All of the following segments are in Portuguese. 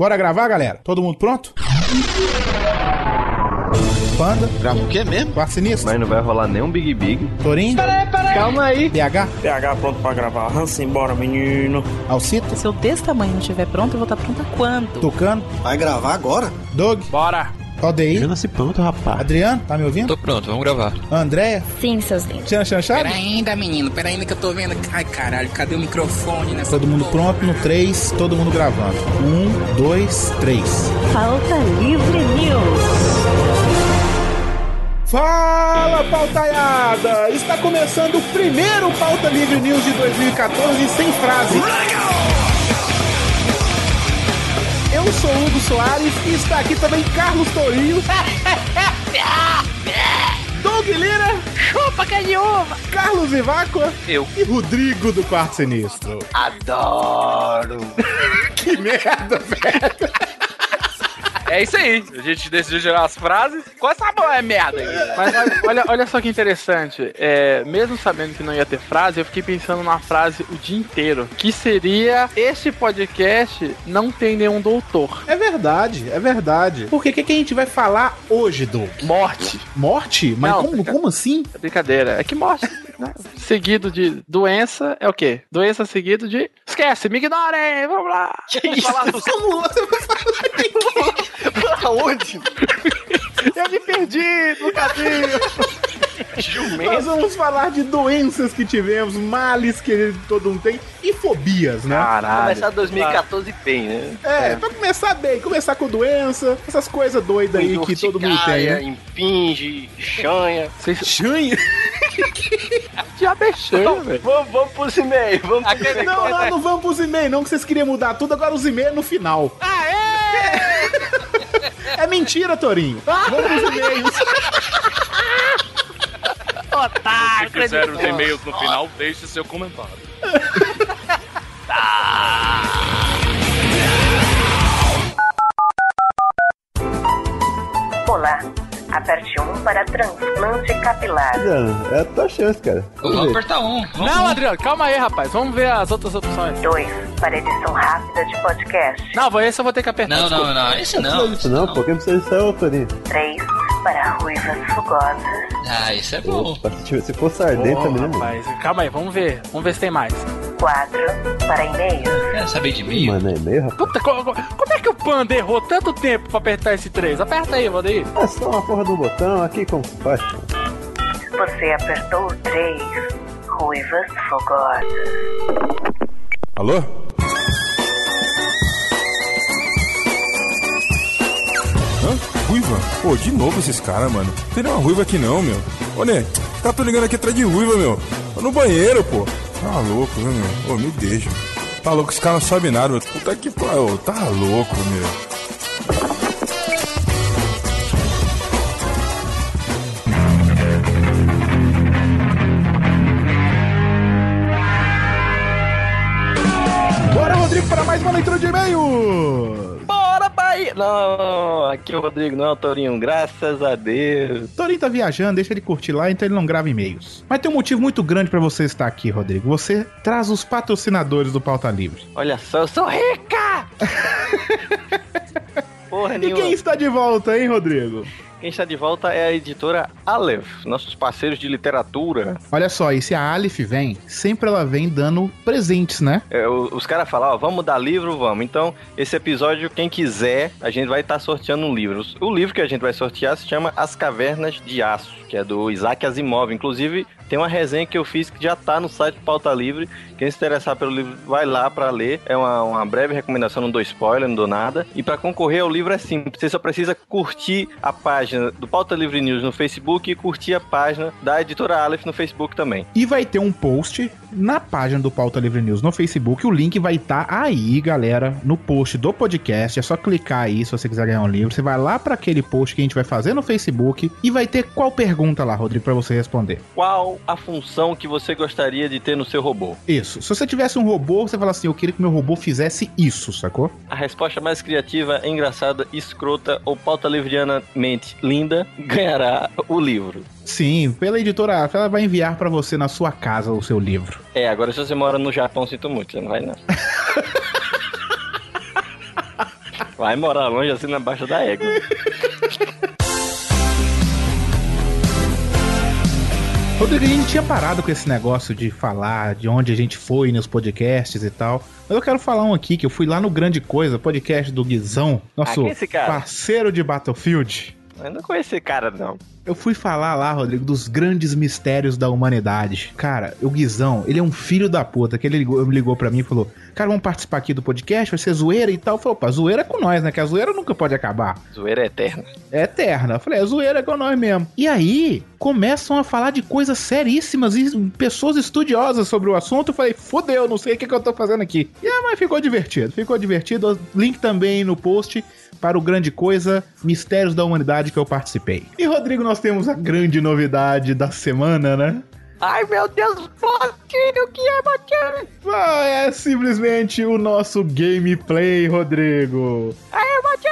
Bora gravar, galera? Todo mundo pronto? Panda, Grava o quê mesmo? Quarto Sinistro, Mas não vai rolar nenhum Big Big. Torinho, Calma aí. PH, PH pronto pra gravar. Hansen, bora, menino. Alcito, Se eu desse tamanho não estiver pronto, eu vou estar pronta quando? Tucano, Vai gravar agora? Doug, Bora. Odeir, nasci pronto, rapaz. Adriano, tá me ouvindo? Tô pronto, vamos gravar. Andréia, Sim, seus lindos. Tiana Chanchado? Pera ainda, menino, pera ainda que eu tô vendo. Ai, caralho, cadê o microfone nessa Todo mundo porra? pronto no 3, todo mundo gravando. 1, 2, 3. Falta Livre News. Fala, pautaiada! Está começando o primeiro Pauta Livre News de 2014 sem frase. Eu sou o Hugo Soares e está aqui também Carlos Tourinho. Doug Lira. Chupa, de uva! Carlos Ivacqua. Eu. E Rodrigo do Quarto Sinistro. Adoro! Que merda, velho. É isso aí. A gente decidiu gerar as frases. Qual essa boa é merda aí? Mas olha, olha, olha só que interessante. É, mesmo sabendo que não ia ter frase, eu fiquei pensando na frase o dia inteiro. Que seria: Este podcast não tem nenhum doutor. É verdade, é verdade. Porque o que, que a gente vai falar hoje, Doug? Morte. Morte? Mas Não, como, como assim? É brincadeira. É que morte. né? Seguido de doença é o quê? Doença seguido de. Esquece, me ignorem, vamos lá. Vamos lá, você vai falar Aonde? Eu me perdi no caminho. Nós vamos falar de doenças que tivemos, males que todo mundo tem e fobias, né? Caralho. Começar 2014 bem, né? É, pra começar bem, começar com doença, essas coisas doidas aí que todo mundo tem, né? Impinge, chanha. Vocês Chanha? diabo é cheio, velho. Vamos, vamos pros e-mails. Vamos pros. Não, não, não vamos pros e-mails, não, que vocês queriam mudar tudo, agora os e-mails no final. É mentira, Torinho. Vamos pros e-mails. Otário, Se fizeram os e-mails no final, deixe seu comentário. Olá, aperte 1 para transplante capilar. É a tua chance, cara. Vamos apertar um. Vamos Não, Adriano, calma aí, rapaz. Vamos ver as outras opções. 2 para edição rápida de podcast. Não, esse eu vou ter que apertar. Não, desculpa. não, não. Esse não. esse Não, pô, quem precisa disso é o Torinho. 3 para ruivas fogosas. Ah, isso é bom. Se, se fosse ardente Ô, também, né? rapaz, calma aí, vamos ver. Vamos ver se tem mais. 4 para e-mails. Quer saber de mim? Mano, é meio, rapaz. Puta, co- co- como é que o Panda errou tanto tempo pra apertar esse 3? Aperta aí, Valdeir. É só uma porra do botão aqui, como se faz? Você apertou o 3. Ruivas fogosas. Alô? Ruiva? Pô, de novo esses caras, mano. Não tem nenhuma ruiva aqui não, meu. Ô, os caras tão ligando aqui atrás de ruiva, meu. Tô no banheiro, pô. Tá louco, meu? Ô, me deixa. Tá louco, esse cara não sabe nada, meu. Puta que pariu. Tá louco, meu. Bora, Rodrigo, para mais uma leitura de e-mails. Bahia! Não, aqui é o Rodrigo, não é o Torinho, graças a Deus. Torinho tá viajando, deixa ele curtir lá, então ele não grava e-mails. Mas tem um motivo muito grande pra você estar aqui, Rodrigo. Você traz os patrocinadores do Pauta Livre. Olha só, eu sou rica! Porra E quem está de volta, hein, Rodrigo? Quem está de volta é a editora Aleph, nossos parceiros de literatura. Olha só, e se a Aleph vem, sempre ela vem dando presentes, né? É, os caras falam, ó, vamos dar livro, vamos. Então, esse episódio, quem quiser, a gente vai estar sorteando um livro. O livro que a gente vai sortear se chama As Cavernas de Aço, que é do Isaac Asimov. Inclusive, tem uma resenha que eu fiz que já tá no site do Pauta Livre. Quem se interessar pelo livro, vai lá pra ler. É uma, uma breve recomendação, não dou spoiler, não dou nada. E pra concorrer ao livro é simples. Você só precisa curtir a página do Pauta Livre News no Facebook e curtir a página da editora Aleph no Facebook também. E vai ter um post na página do Pauta Livre News no Facebook. O link vai estar aí, galera, no post do podcast. É só clicar aí se você quiser ganhar um livro. Você vai lá pra aquele post que a gente vai fazer no Facebook e vai ter qual pergunta lá, Rodrigo, pra você responder. Qual a função que você gostaria de ter no seu robô? Isso. Se você tivesse um robô, você fala assim: eu queria que meu robô fizesse isso, sacou? A resposta mais criativa, engraçada, escrota ou pauta livrianamente linda ganhará o livro. Sim, pela editora ela vai enviar pra você na sua casa o seu livro. É, agora se você mora no Japão, sinto muito, você não vai não. Vai morar longe assim na baixa da égua. Rodrigo, a gente tinha parado com esse negócio de falar de onde a gente foi nos podcasts e tal. Mas eu quero falar um aqui, que eu fui lá no Grande Coisa, podcast do Guizão, nosso Ah, é esse cara? parceiro de Battlefield. Eu não conheço esse cara, não. Eu fui falar lá, Rodrigo, dos grandes mistérios da humanidade. Cara, o Guizão, ele é um filho da puta, que ele ligou, ligou pra mim e falou: Cara, vamos participar aqui do podcast, vai ser zoeira e tal. Falei, opa, zoeira é com nós, né? Que a zoeira nunca pode acabar. Zoeira eterna. É eterna. Eu falei, é zoeira com nós mesmo. E aí, começam a falar de coisas seríssimas e pessoas estudiosas sobre o assunto. Eu falei, fodeu, não sei o que, que eu tô fazendo aqui. E ah, mas ficou divertido, ficou divertido. Link também no post para o grande coisa Mistérios da Humanidade que eu participei. E Rodrigo, nós temos a grande novidade da semana, né? Ai, meu Deus, Botinho, o que é Botinho? Ah, é simplesmente o nosso gameplay, Rodrigo. Ai, Botinho!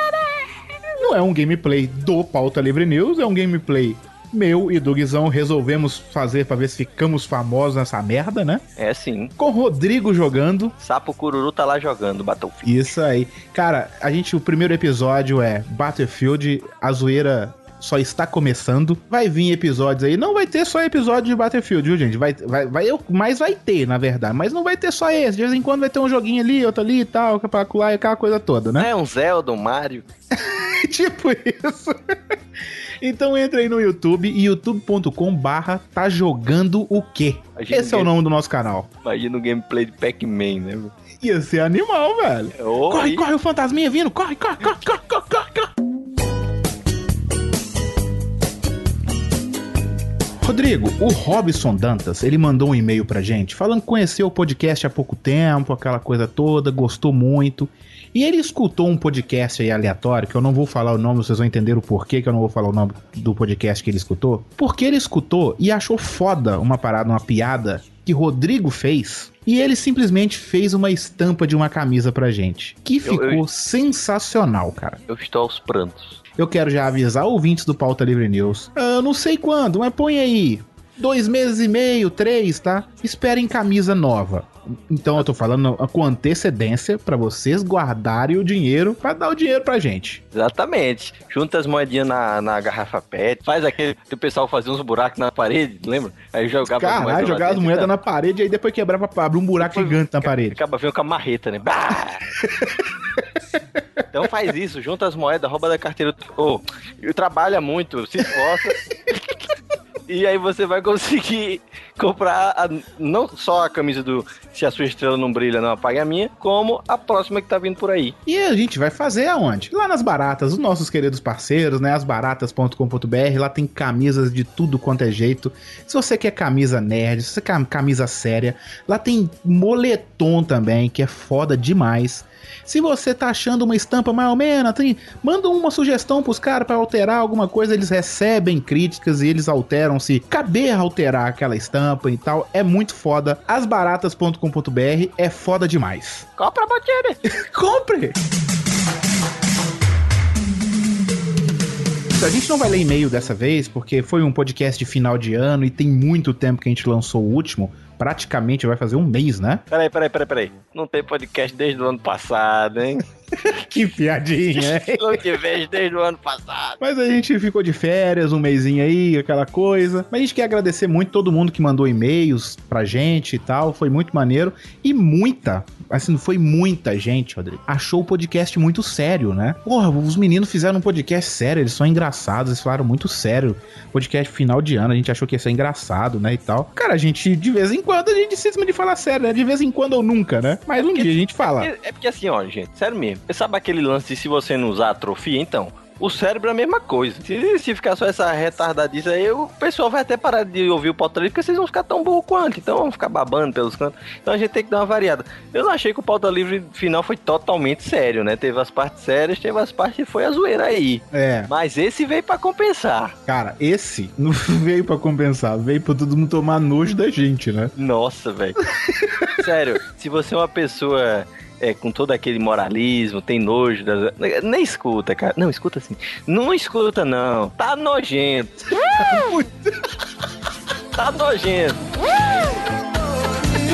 Não é um gameplay do Pauta Livre News, é um gameplay meu e do Guizão resolvemos fazer pra ver se ficamos famosos nessa merda, né? É sim. Com o Rodrigo jogando. Sapo Cururu tá lá jogando Battlefield. Isso aí. Cara, a gente, o primeiro episódio é Battlefield, a zoeira só está começando. Vai vir episódios aí. Não vai ter só episódio de Battlefield, viu, gente? Vai, vai, vai, mas vai ter, na verdade. Mas não vai ter só esse. De vez em quando vai ter um joguinho ali, outro ali e tal, capacular e aquela coisa toda, né? É um Zelda, um Mario. tipo isso. Então entra aí no YouTube, youtube.com barra tá jogando o quê? Imagina Esse é o nome do nosso canal. Imagina o gameplay de Pac-Man, né? Ia ser animal, velho. Corre, corre, o fantasminha vindo. Corre, corre, corre, corre, corre, corre, corre. Rodrigo, o Robson Dantas, ele mandou um e-mail pra gente falando que conheceu o podcast há pouco tempo, aquela coisa toda, gostou muito. E ele escutou um podcast aí aleatório, que eu não vou falar o nome, vocês vão entender o porquê que eu não vou falar o nome do podcast que ele escutou. Porque ele escutou e achou foda uma parada, uma piada que Rodrigo fez. E ele simplesmente fez uma estampa de uma camisa pra gente. Que Eu- ficou eu- sensacional, cara. Eu estou aos prantos. Eu quero já avisar ouvintes do Pauta Livre News. Ah, não sei quando, mas põe aí. Dois meses e meio, três, tá? Esperem camisa nova. Então eu tô falando com antecedência pra vocês guardarem o dinheiro pra dar o dinheiro pra gente. Exatamente. Junta as moedinhas na, na garrafa PET. Faz aquele que o pessoal fazia uns buracos na parede, lembra? Aí jogava as Caralho, moedas lá jogar as moedas na parede e aí depois quebrava pra abrir um buraco gigante na parede. Acaba vindo com a marreta, né? Então faz isso, junta as moedas, rouba da carteira. Ô, trabalha muito, se esforça. E aí você vai conseguir comprar a- não só a camisa do Se a sua estrela não brilha, não apague a minha, como a próxima que tá vindo por aí. E a gente vai fazer aonde? Lá nas baratas, os nossos queridos parceiros, né? Asbaratas.com.br, lá tem camisas de tudo quanto é jeito. Se você quer camisa nerd, se você quer camisa séria, lá tem moletom também, que é foda demais. Se você tá achando uma estampa mais ou menos, tem, manda uma sugestão pros caras pra alterar alguma coisa, eles recebem críticas e eles alteram se caber alterar aquela estampa e tal. É muito foda. Asbaratas.com.br é foda demais. Compra a botinha! Compre! A gente não vai ler e-mail dessa vez, porque foi um podcast de final de ano e tem muito tempo que a gente lançou o último. Praticamente vai fazer um mês, né? Peraí, peraí, peraí, peraí. Não tem podcast desde o ano passado, hein? que piadinha, hein? Não te vejo desde o ano passado. Mas a gente ficou de férias, um mêsinho aí, aquela coisa. Mas a gente quer agradecer muito todo mundo que mandou e-mails pra gente e tal. Foi muito maneiro. E muita, assim, foi muita gente, Rodrigo. Achou o podcast muito sério, né? Porra, os meninos fizeram um podcast sério, eles são engraçados, eles falaram muito sério. Podcast final de ano, a gente achou que ia ser engraçado, né? E tal. Cara, a gente, de vez em quando, a gente cisma de falar sério, né? De vez em quando ou nunca, né? Mas um dia a gente fala. É, é porque assim, ó, gente, sério mesmo. Sabe aquele lance de se você não usar atrofia? Então, o cérebro é a mesma coisa. Se, se ficar só essa retardadice aí, o pessoal vai até parar de ouvir o pauta livre, porque vocês vão ficar tão burro quanto. Então vão ficar babando pelos cantos. Então a gente tem que dar uma variada. Eu não achei que o pauta livre final foi totalmente sério, né? Teve as partes sérias, teve as partes que foi a zoeira aí. É. Mas esse veio pra compensar. Cara, esse não veio pra compensar, veio pra todo mundo tomar nojo da gente, né? Nossa, velho. Sério, se você é uma pessoa é, com todo aquele moralismo, tem nojo das... Nem escuta, cara. Não, escuta assim. Não escuta, não. Tá nojento. tá nojento.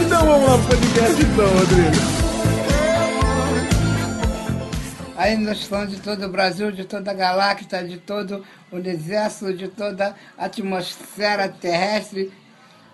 Então vamos lá pro podcast então, Rodrigo. aí nos fãs de todo o Brasil, de toda a galáxia, de todo o universo, de toda a atmosfera terrestre.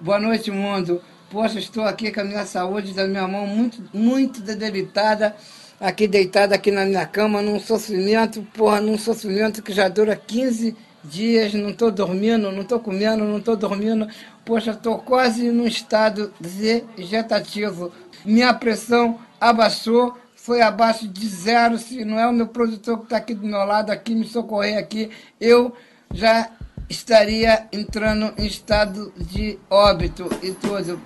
Boa noite, mundo. Poxa, estou aqui com a minha saúde da minha mão muito, muito debilitada, aqui deitada aqui na minha cama, num sofrimento, porra, num sofrimento que já dura 15 dias, não estou dormindo, não estou comendo, não estou dormindo. Poxa, estou quase num estado vegetativo. Minha pressão abaixou, foi abaixo de zero. Se não é o meu produtor que está aqui do meu lado, aqui me socorrer aqui, eu já estaria entrando em estado de óbito e tudo.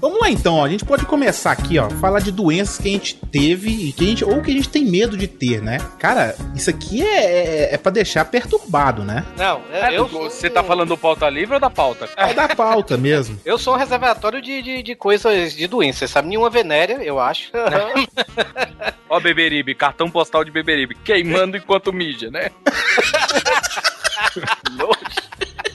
Vamos lá então, ó. a gente pode começar aqui, ó, falar de doenças que a gente teve e que a gente, ou que a gente tem medo de ter, né? Cara, isso aqui é, é, é pra deixar perturbado, né? Não, É, eu, Você tá falando do pauta livre ou da pauta? É da pauta mesmo. eu sou um reservatório de, de, de coisas, de doenças, sabe? Nenhuma venérea, eu acho. Ó, Beberibe, cartão postal de Beberibe, queimando enquanto mija, né?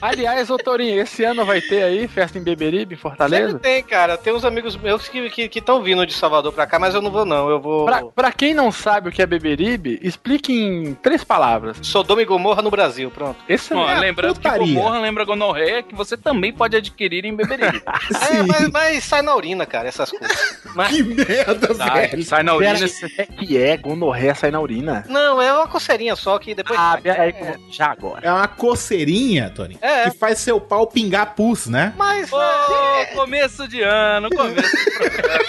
Aliás, ô Torinho, esse ano vai ter aí festa em Beberibe, em Fortaleza? Sempre tem, cara. Tem uns amigos meus que estão que, estão vindo de Salvador pra cá, mas eu não vou, não. Eu vou. Pra, pra quem não sabe o que é Beberibe, explique em três palavras. Sodoma e Gomorra no Brasil, pronto. Esse Ó, é lembrando putaria. que Gomorra lembra gonorreia, que você também pode adquirir em Beberibe. É, mas, mas sai na urina, cara, essas coisas. Mas- Que merda, sai, velho. sai na urina. Pera, é que é gonorreia sai na urina. Não, é uma coceirinha só que depois. Ah, que eu vou- já agora. É uma coceirinha, Tony, É. que faz seu pau pingar pus, né? Mas. Ô, é, começo de ano, começo de programa.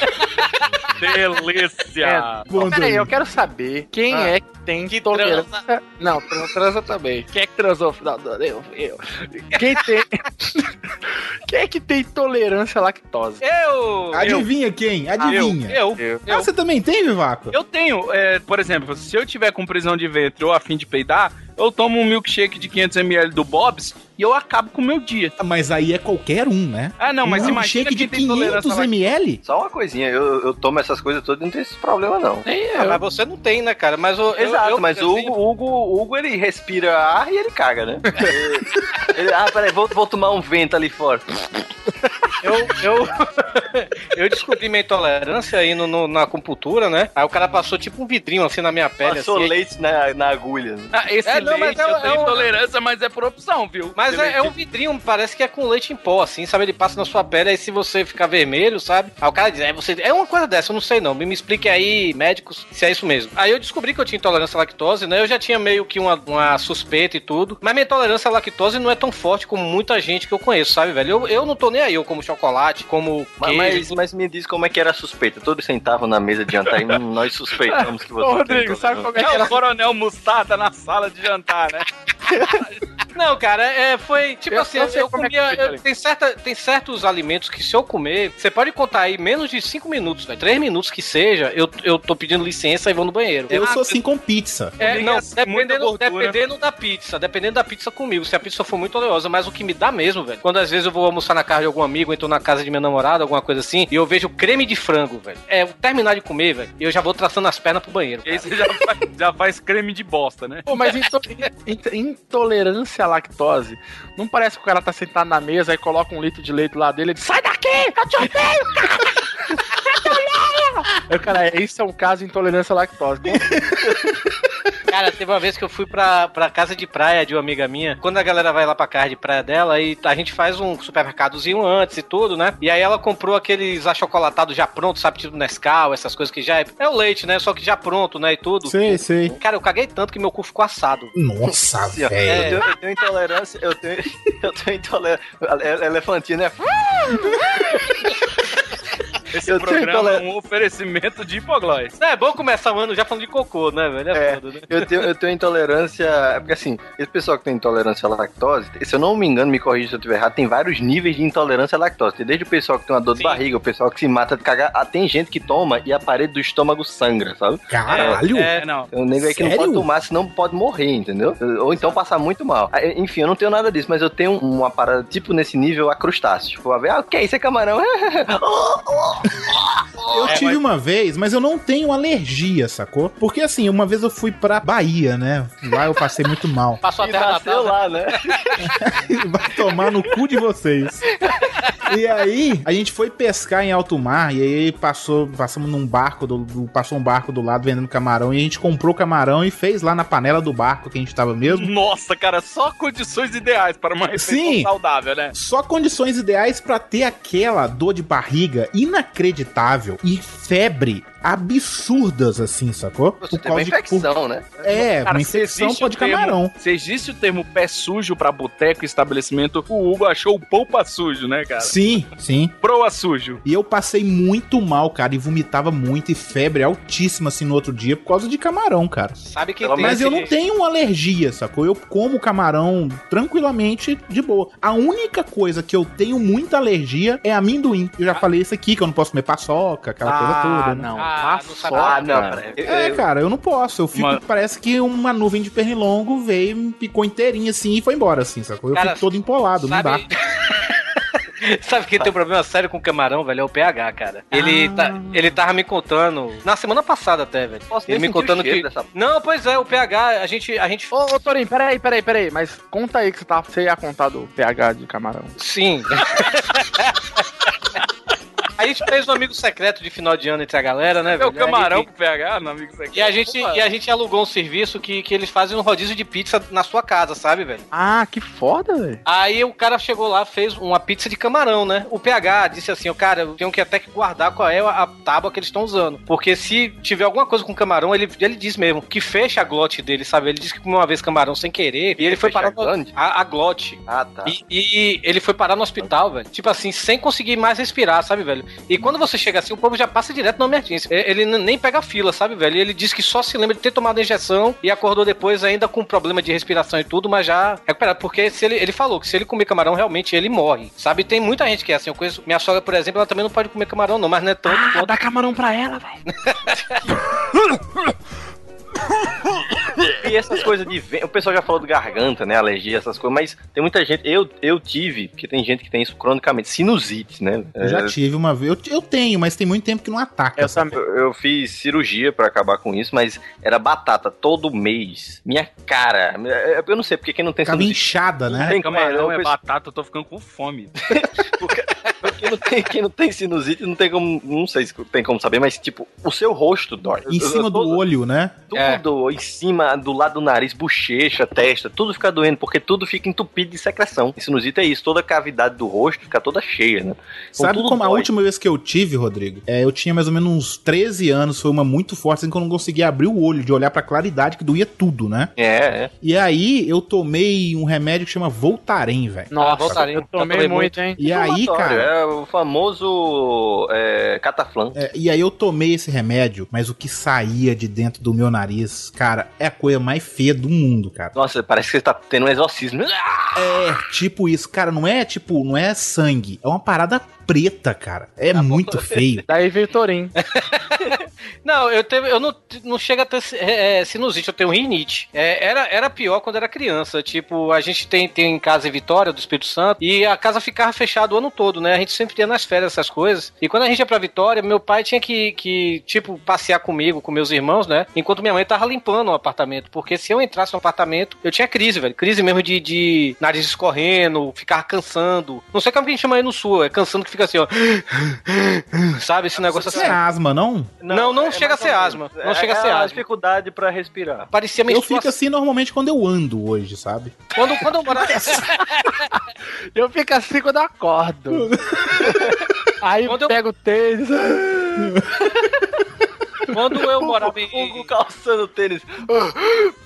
Delícia! Quando- Peraí, eu quero saber quem Ah. é que tem Que tolerância. Não, tran- transa também. Quem é que transou ano? Eu, eu. Quem tem. quem é que tem tolerância à lactose? Eu! Adivinha quem? Adivinha. Eu, Eu. Ah, você também tem, Vivaco? Eu tenho, é, por exemplo, se eu tiver com prisão de ventre ou a fim de peidar, eu tomo um milkshake de 500ml do Bob's e eu acabo com o meu dia. Ah, Mas aí é qualquer um, né? Ah, não, mas um imagina shake de quem tem tolerância 500 à ml? Só uma coisinha, eu, eu tomo essas coisas todas e não tem esse problema, não. Nem Ah, eu. mas você não tem, né, cara? Mas o. eu- Exato, eu- mas eu o Hugo, Hugo, Hugo, ele respira ar e ele caga, né? Ele- ah, peraí, vou, vou tomar um vento ali fora. Eu, eu, eu descobri minha intolerância aí no, no- na acupuntura, né? Aí o cara passou tipo um vidrinho assim na minha pele. Passou assim, leite na, na agulha. né? Ah, esse É, não, mas leite é eu um- tenho é um- intolerância, mas é por opção, viu? Mas é, é um vidrinho, parece que é com leite em pó, assim, sabe? Ele passa na sua pele, aí se você ficar vermelho, sabe? Aí o cara diz, é, você... é uma coisa dessa, eu não sei não. Me, me explique aí, médicos, se é isso mesmo. Aí eu descobri que eu tinha intolerância à lactose, né? Eu já tinha meio que uma, uma suspeita e tudo. Mas minha intolerância à lactose não é tão forte como muita gente que eu conheço, sabe, velho? Eu, eu não tô nem aí, eu como chocolate, como Mas, mas, mas me diz como é que era a suspeita. Todos sentavam na mesa de jantar e hum, nós suspeitamos que você Ô, tem Rodrigo, sabe intolerância. como é que É era? o coronel Mostarda na sala de jantar, né? Não, cara, é, foi tipo Eu assim, eu é comia. eu- ali. tem, certa, tem certos alimentos que se eu comer, você pode contar aí menos de 5 minutos, velho. 3 minutos que seja, eu, eu tô pedindo licença e vou no banheiro. Eu Ah, sou assim com pizza. É, não, é dependendo, dependendo da pizza, dependendo da pizza comigo, se a pizza for muito oleosa, mas o que me dá mesmo, velho, quando às vezes eu vou almoçar na casa de algum amigo, ou então na casa de minha namorada, alguma coisa assim, e eu vejo creme de frango, velho, é, eu terminar de comer, velho, e eu já vou traçando as pernas pro banheiro. E aí cara. você já faz, já faz creme de bosta, né? Pô, mas into- in- intolerância à lactose. Não parece que o cara tá sentado na mesa e coloca um litro de leite lá dele e diz: Sai daqui! Eu te odeio, cara! Eu te odeio! Cara, isso é um caso de intolerância à lactose. Cara, teve uma vez que eu fui pra, pra casa de praia de uma amiga minha. Quando a galera vai lá pra casa de praia dela, aí a gente faz um supermercadozinho antes e tudo, né? E aí ela comprou aqueles achocolatados já prontos, sabe? Tipo Nescau, essas coisas que já é. É o leite, né? Só que já pronto, né? E tudo. Sei, sei. Cara, eu caguei tanto que meu cu ficou assado. Nossa, Assim, velho. eu, tenho, eu tenho intolerância, eu tenho, eu tenho intolerância. Elefantinho, né? Esse Eu tenho programa é um oferecimento de hipoglós. É bom começar o ano já falando de cocô, né, velho? É, É. foda, né? Eu tenho, eu tenho intolerância. É porque assim, esse pessoal que tem intolerância à lactose, se eu não me engano, me corrija se eu estiver errado, tem vários níveis de intolerância à lactose. Tem desde o pessoal que tem uma dor de Sim. barriga, o pessoal que se mata de cagar. Ah, tem gente que toma e a parede do estômago sangra, sabe? Caralho. É, não. Tem um nego aí que não pode tomar, senão pode morrer, entendeu? Ou então passar muito mal. Ah, Enfim, eu não tenho nada disso, mas eu tenho uma parada tipo nesse nível a crustáceo. Tipo, a ver, ah, o que é isso? É camarão? Eu É, tive uma vez, mas eu não tenho alergia, sacou? Porque assim, uma vez eu fui pra Bahia, né? Lá eu passei muito mal. Passou a terra natal. né? lá, né? Vai tomar no cu de vocês. E aí, a gente foi pescar em alto mar e aí passou, passamos num barco, do, do- passou um barco do lado vendendo camarão e a gente comprou camarão e fez lá na panela do barco que a gente tava mesmo. Nossa, cara, só condições ideais para uma refeição Sim. saudável, né? Só condições ideais pra ter aquela dor de barriga inacreditável e febre absurdas, assim, sacou? Você tem uma de- infecção, né? É, Cara, uma infecção existe pó o de termo- camarão. Se existe o termo pé sujo pra boteco e estabelecimento, o Hugo achou o polpa sujo, né, cara? Sim, sim. Proa sujo. E eu passei muito mal, cara, e vomitava muito e febre altíssima assim no outro dia por causa de camarão, cara. Sabe que Mas eu não tenho alergia, sacou? Eu como camarão tranquilamente de boa. A única coisa que eu tenho muita alergia é amendoim. Eu já falei isso aqui, que eu não posso comer paçoca, aquela coisa toda. né? não. Ah, não sabe. Ah, não, peraí. É, cara, eu não posso. Eu fico. Uma- Parece que uma nuvem de pernilongo veio, me picou inteirinha assim e foi embora, assim, sacou? Eu Cara, fico todo empolado, não dá. Sabe... Sabe quem tem um problema sério com camarão, velho? É o PH, cara. Ele, tá, ele tava me contando, na semana passada até, velho. Posso Ele me contando que. dessa- Não, pois é, o PH, a gente. A gente... Ô, ô Torinho, peraí, peraí, peraí. Mas conta aí que você, tá, você ia contar do pH de camarão. Sim. A gente fez um amigo secreto de final de ano entre a galera, né, É velho? o camarão com PH, no amigo secreto. E a, gente, e a gente alugou um serviço que, que eles fazem um rodízio de pizza na sua casa, sabe, velho? Ah, que foda, velho. Aí o cara chegou lá, fez uma pizza de camarão, né? O PH disse assim, o cara, eu tenho que até que guardar qual é a tábua que eles estão usando. Porque se tiver alguma coisa com camarão, ele, ele diz mesmo que fecha a glote dele, sabe? Ele disse que comeu uma vez camarão sem querer e ele foi parar a no, a, a glote. Ah, tá. E, e ele foi parar no hospital, velho. Tipo assim, sem conseguir mais respirar, sabe, velho? E quando você chega assim, o povo já passa direto na emergência. E- Ele nem pega fila, sabe, velho? Ele diz que só se lembra de ter tomado a injeção e acordou depois ainda com problema de respiração e tudo, mas já recuperado. Porque se ele, ele falou que se ele comer camarão, realmente ele morre. Sabe? Tem muita gente que é assim. Eu conheço. Minha sogra, por exemplo, ela também não pode comer camarão, não, mas não é tanto Ah, quanto. dá camarão pra ela, velho. E essas coisas de vento, o pessoal já falou do garganta, né, alergia, essas coisas, mas tem muita gente, eu, eu tive, porque tem gente que tem isso cronicamente, sinusite, né? Eu já É, tive uma vez. Eu, eu tenho, mas tem muito tempo que não ataca. Eu sabe? Eu, eu fiz cirurgia pra acabar com isso, mas era batata todo mês. Minha cara, é, eu não sei, porque quem não tem Ficava sinusite, inchada, né? tem Camarão é, é o batata, eu tô ficando com fome. Quem não, tem, quem não tem sinusite não tem como. Não sei se tem como saber, mas tipo, o seu rosto dói. Em Eu- cima eu do olho, né? Tudo em cima, do lado do nariz, bochecha, testa, tudo fica doendo, porque tudo fica entupido de secreção. E sinusite é isso, toda a cavidade do rosto fica toda cheia, né? Então, Sabe como a dói. última vez que eu tive, Rodrigo? É, eu tinha mais ou menos uns 13 anos, foi uma muito forte, assim que eu não conseguia abrir o olho, de olhar pra claridade, que doía tudo, né? É, é. E aí eu tomei um remédio que chama Voltaren, velho. Nossa, voltarei. eu tomei tomei muito, hein? E aí, Inflamatório, cara. É o famoso é, cataflã. é, e aí eu tomei esse remédio, mas o que saía de dentro do meu nariz, cara, é a coisa mais feia do mundo, cara. Nossa, parece que você tá tendo um exorcismo. É, tipo isso, cara, não é tipo, não é sangue, é uma parada preta, cara. É muito feio. Daí veio o Torinho. Não, eu, teve, eu não, não chega a ter é, é, sinusite, eu tenho rinite. É, era, era pior quando era criança. Tipo, a gente tem, tem casa em Vitória, do Espírito Santo, e a casa ficava fechada o ano todo, né? A gente sempre ia nas férias essas coisas. E quando a gente ia pra Vitória, meu pai tinha que, que, tipo, passear comigo, com meus irmãos, né? Enquanto minha mãe tava limpando o apartamento. Porque se eu entrasse no apartamento, eu tinha crise, velho. Crise mesmo de, de nariz escorrendo, ficar cansando. Não sei como que a gente chama aí no sul, é cansando que fica assim, ó. Sabe, esse negócio assim. é asma, não? Não, não é chega a ser asma. Não É- chega a é ser asma. dificuldade pra respirar. Parecia Eu menstruação. fico assim normalmente quando eu ando hoje, sabe? Quando, quando eu morava. Eu fico assim quando eu acordo. Aí Quando eu- pego o tênis. quando eu morava em. Hugo calçando tênis.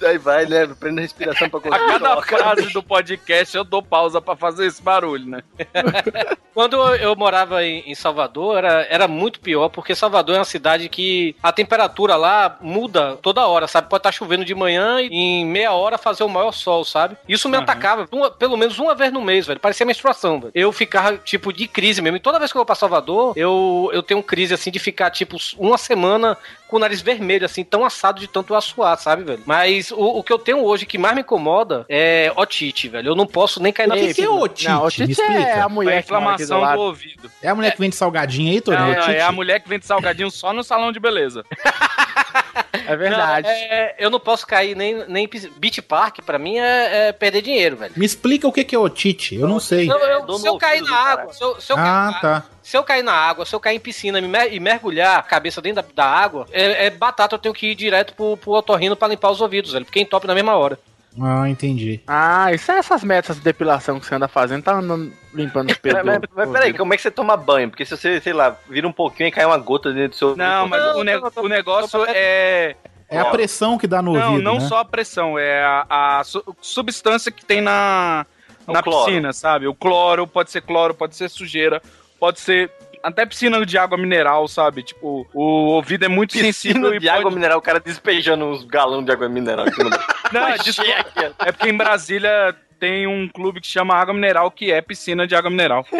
Aí vai, né? Prende a respiração pra A conseguir. cada colocar. frase do podcast eu dou pausa pra fazer esse barulho, né? Quando eu, morava em, Salvador, era, era muito pior, porque Salvador é uma cidade que a temperatura lá muda toda hora, sabe? Pode estar chovendo de manhã e em meia hora fazer o maior sol, sabe? Isso me Aham. atacava uma- pelo menos uma vez no mês, velho. Parecia menstruação, velho. Eu ficava, tipo, de crise mesmo. E toda vez que eu vou pra Salvador, eu, eu tenho crise, assim, de ficar, tipo, uma semana com o nariz vermelho, assim, tão assado de tanto eu assoar, sabe, velho? Mas o, o que eu tenho hoje que mais me incomoda é otite, velho. Eu não posso nem cair na Mas o que, que é piscina. otite? Não, o Me Tite explica. é a É mulher do inflamação do lado. ouvido. É a mulher que vende salgadinho aí, Torinho? Não, não, Otite? é a mulher que vende salgadinho só no salão de beleza. É verdade. Não, é, eu não posso cair nem, nem em Beach Park, pra mim é, é perder dinheiro, velho. Me explica o que que é otite, eu não sei. Não, eu- se eu cair na água, se eu, se eu Ah, tá. Se eu cair na água, se eu cair em piscina e mer- mergulhar a cabeça dentro da, da água, é, é batata, eu tenho que ir direto pro, pro otorrino pra limpar os ouvidos, velho. Porque entope na mesma hora. Ah, entendi. Ah, isso é essas metas de depilação que você anda fazendo, tá andando limpando os pelos. Mas, mas, peraí, como é que você toma banho? Porque se você, sei lá, vira um pouquinho e cai uma gota dentro do seu. Não, mas o, ne- o negócio é. É a pressão que dá no Não, ouvido, não né? só a pressão, é a, a su- substância que tem na, O na cloro. piscina, sabe? O cloro, pode ser cloro, pode ser sujeira, pode ser até piscina de água mineral, sabe? Tipo, o ouvido é muito sensível Piscina e de água pode... mineral, o cara despejando uns galões de água mineral aqui no Não, ó. É porque em Brasília tem um clube que chama Água Mineral, que é piscina de água mineral.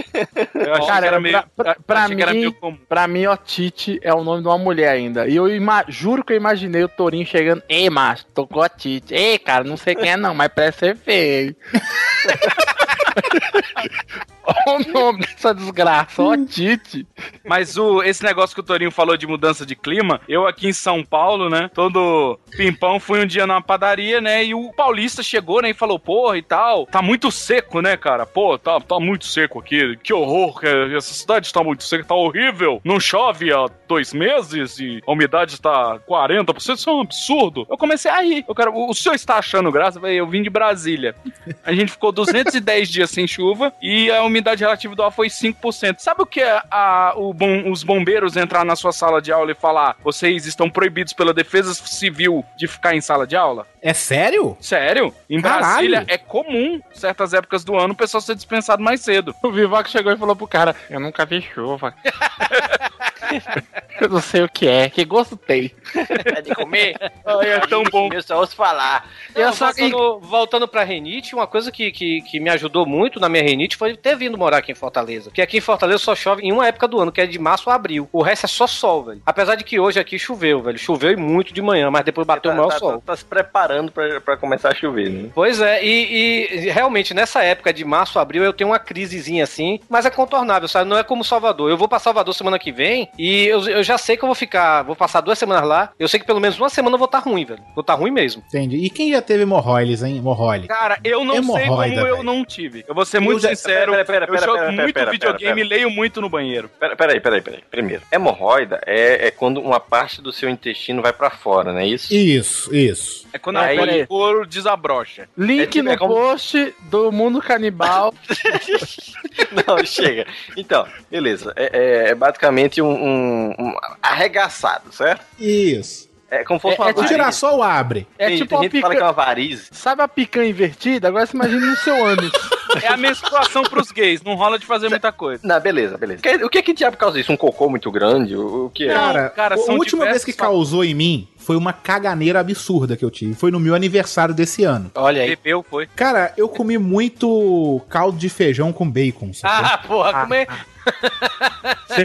Eu achei Cara, que era meio... pra, pra- pra que era mim, meio comum. pra mim, Otite é o nome de uma mulher ainda. E eu ima- juro que eu imaginei o Torinho chegando. Ei, macho, tô com Otite. Ei, cara, não sei quem é não, mas parece ser feio. Olha o nome dessa desgraça, Otite. Mas o, esse negócio que o Torinho falou de mudança de clima, eu aqui em São Paulo, né? Todo pimpão, fui um dia numa padaria, né? E o paulista chegou, né? E falou, porra e tal. Tá muito seco, né, cara? Pô, tá, tá muito seco aqui. Que horror, que essa cidade tá muito seca, tá horrível. Não chove há dois meses e a umidade tá 40%. Isso é um absurdo. Eu comecei a rir. Eu quero, o, o senhor está achando graça? Eu vim de Brasília. A gente ficou 210 dias sem chuva e a umidade relativa do ar foi 5%. Sabe o que é a, o bom- os bombeiros entrar na sua sala de aula e falar vocês estão proibidos pela defesa civil de ficar em sala de aula? É sério? Sério? Em Caralho. Brasília é comum, certas épocas do ano, o pessoal ser dispensado mais cedo. O Vivaco chegou e falou pro cara: Eu nunca vi chuva. eu não sei o que é. Que gosto tem? É de comer? Ai, é tão bom. Eu só ouço falar. Eu Eu só- voltando, voltando pra renite, uma coisa que, que, que me ajudou muito na minha renite foi ter vindo morar aqui em Fortaleza. Porque aqui em Fortaleza só chove em uma época do ano, que é de março a abril. O resto é só sol, velho. Apesar de que hoje aqui choveu, velho. Choveu e muito de manhã, mas depois bateu o maior tá, sol. tá- tá se preparando pra, pra começar a chover, né? Pois é, e, e realmente nessa época de março a abril eu tenho uma crisezinha assim, mas é contornável, sabe? Não é como Salvador. Eu vou pra Salvador semana que vem e eu, eu já sei que eu vou ficar, vou passar duas semanas lá. Eu sei que pelo menos uma semana eu vou estar ruim, velho. Vou estar ruim mesmo. Entendi. E quem já teve hemorroides, hein? Hemorroide. Cara, eu não sei como eu não tive. Eu vou ser muito já- sincero. Pera, pera, pera, eu jogo pera, pera, muito pera, videogame pera, e leio muito no banheiro. Pera, peraí, peraí, peraí. Primeiro, hemorroida é, é quando uma parte do seu intestino vai pra fora, não é isso? Isso, isso. É quando Aí- de couro desabrocha. Link É tipo- no é como- post do Mundo Canibal. Não, chega. Então, beleza. É, é- é basicamente um, um- um arregaçado, certo? Isso. É como se fosse É- uma é tipo- O girassol abre. É Tem, tipo tem uma gente que fala que é pica... uma varize. Sabe a picanha invertida? Agora você imagina no seu ânus. É a menstruação pros gays, não rola de fazer muita coisa. Não, beleza, beleza. Que- O que que diabo causa isso? Um cocô muito grande? O, o que é? Cara, cara, a última vez que causou em mim foi uma caganeira absurda que eu tive. Foi no meu aniversário desse ano. Olha aí. Bebeu, foi. Cara, eu comi muito caldo de feijão com bacon. sacou? Ah, porra, como é? Você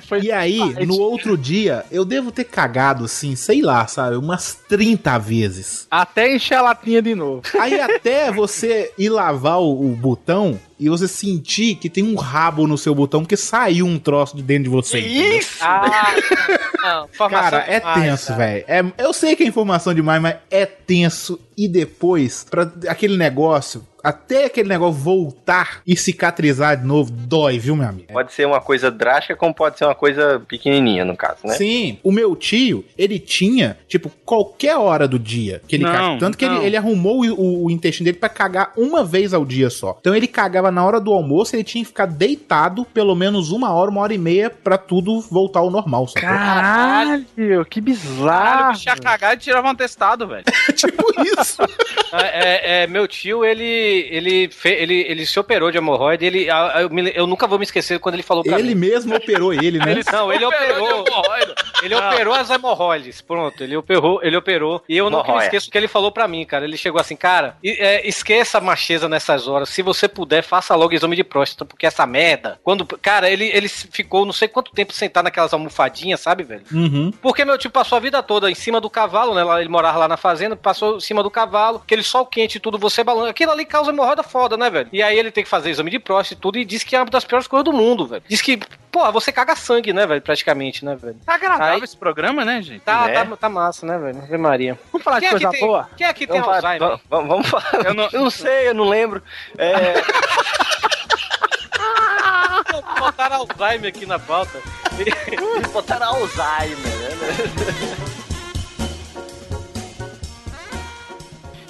foi E aí, no outro dia, eu devo ter cagado assim, sei lá, sabe, umas 30 vezes. até encher a latinha de novo. Aí até você ir lavar o, o botão e você sentir que tem um rabo no seu botão, porque saiu um troço de dentro de você. Isso! Ah, não, Cara, é demais, tenso, velho. É, eu sei que é informação demais, mas é tenso. E depois, pra aquele negócio, até aquele negócio voltar e cicatrizar de novo, dói, viu, meu amigo? Pode ser uma coisa drástica, como pode ser uma coisa pequenininha, no caso, né? Sim, o meu tio, ele tinha, tipo, qualquer hora do dia que ele Não, caga. Tanto que ele, ele arrumou o, o- o intestino dele pra cagar uma vez ao dia só. Então ele cagava na hora do almoço, ele tinha que ficar deitado pelo menos uma hora, uma hora e meia pra tudo voltar ao normal, sacou? Caralho, que Caralho, o bizarro. bicho ia cagar e tirava um atestado, velho. tipo isso. É, é, meu tio, ele, ele, fe- ele, ele se operou de hemorroide. Ele, eu, me- eu nunca vou me esquecer quando ele falou pra Ele mim. mesmo operou ele, né? Não, ele operou. Ele operou as hemorroides. Pronto, ele operou, ele operou. E eu nunca me esqueço o que ele falou pra mim, cara. Ele chegou assim, cara, e- é, esqueça a macheza nessas horas. Se você puder, faça logo exame de próstata, porque essa merda. Quando. Cara, ele, ele ficou não sei quanto tempo sentado naquelas almofadinhas, sabe, velho? Uhum. Porque meu tio passou a vida toda em cima do cavalo, né? Lá- Ele morava lá na fazenda, passou em cima do cavalo, aquele sol quente e tudo, você balando. Aquilo ali causa hemorroida foda, né, velho? E aí ele tem que fazer exame de próstata e tudo, e diz que é uma das piores coisas do mundo, velho. Diz que pô, você caga sangue, né, velho? Praticamente, né, velho? Tá agradável Aí- esse programa, né, gente? Tá, Né? tá, tá massa, né, velho? Ave Maria. Vamos falar Quem de aqui coisa tem, boa? Quem aqui tem Vamos, falar- Alzheimer? vamos, vamos falar. Eu não- Eu não sei, eu não lembro. É, Botaram Alzheimer aqui na pauta. botaram Alzheimer, né?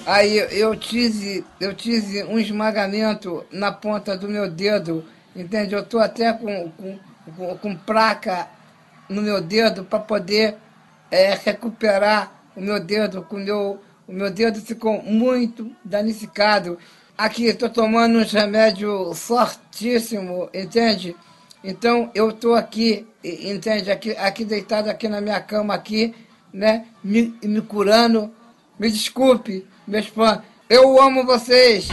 Aí eu tive, eu tive um esmagamento na ponta do meu dedo, entende? Eu tô até com, com, com, com placa no meu dedo para poder é, recuperar o meu dedo, com o meu, o meu dedo ficou muito danificado. Aqui estou tomando uns remédios fortíssimos, entende? Então eu estou aqui, entende? Aqui, aqui deitado aqui na minha cama aqui, né? Me, me curando. Me desculpe, meus fãs. Eu amo vocês.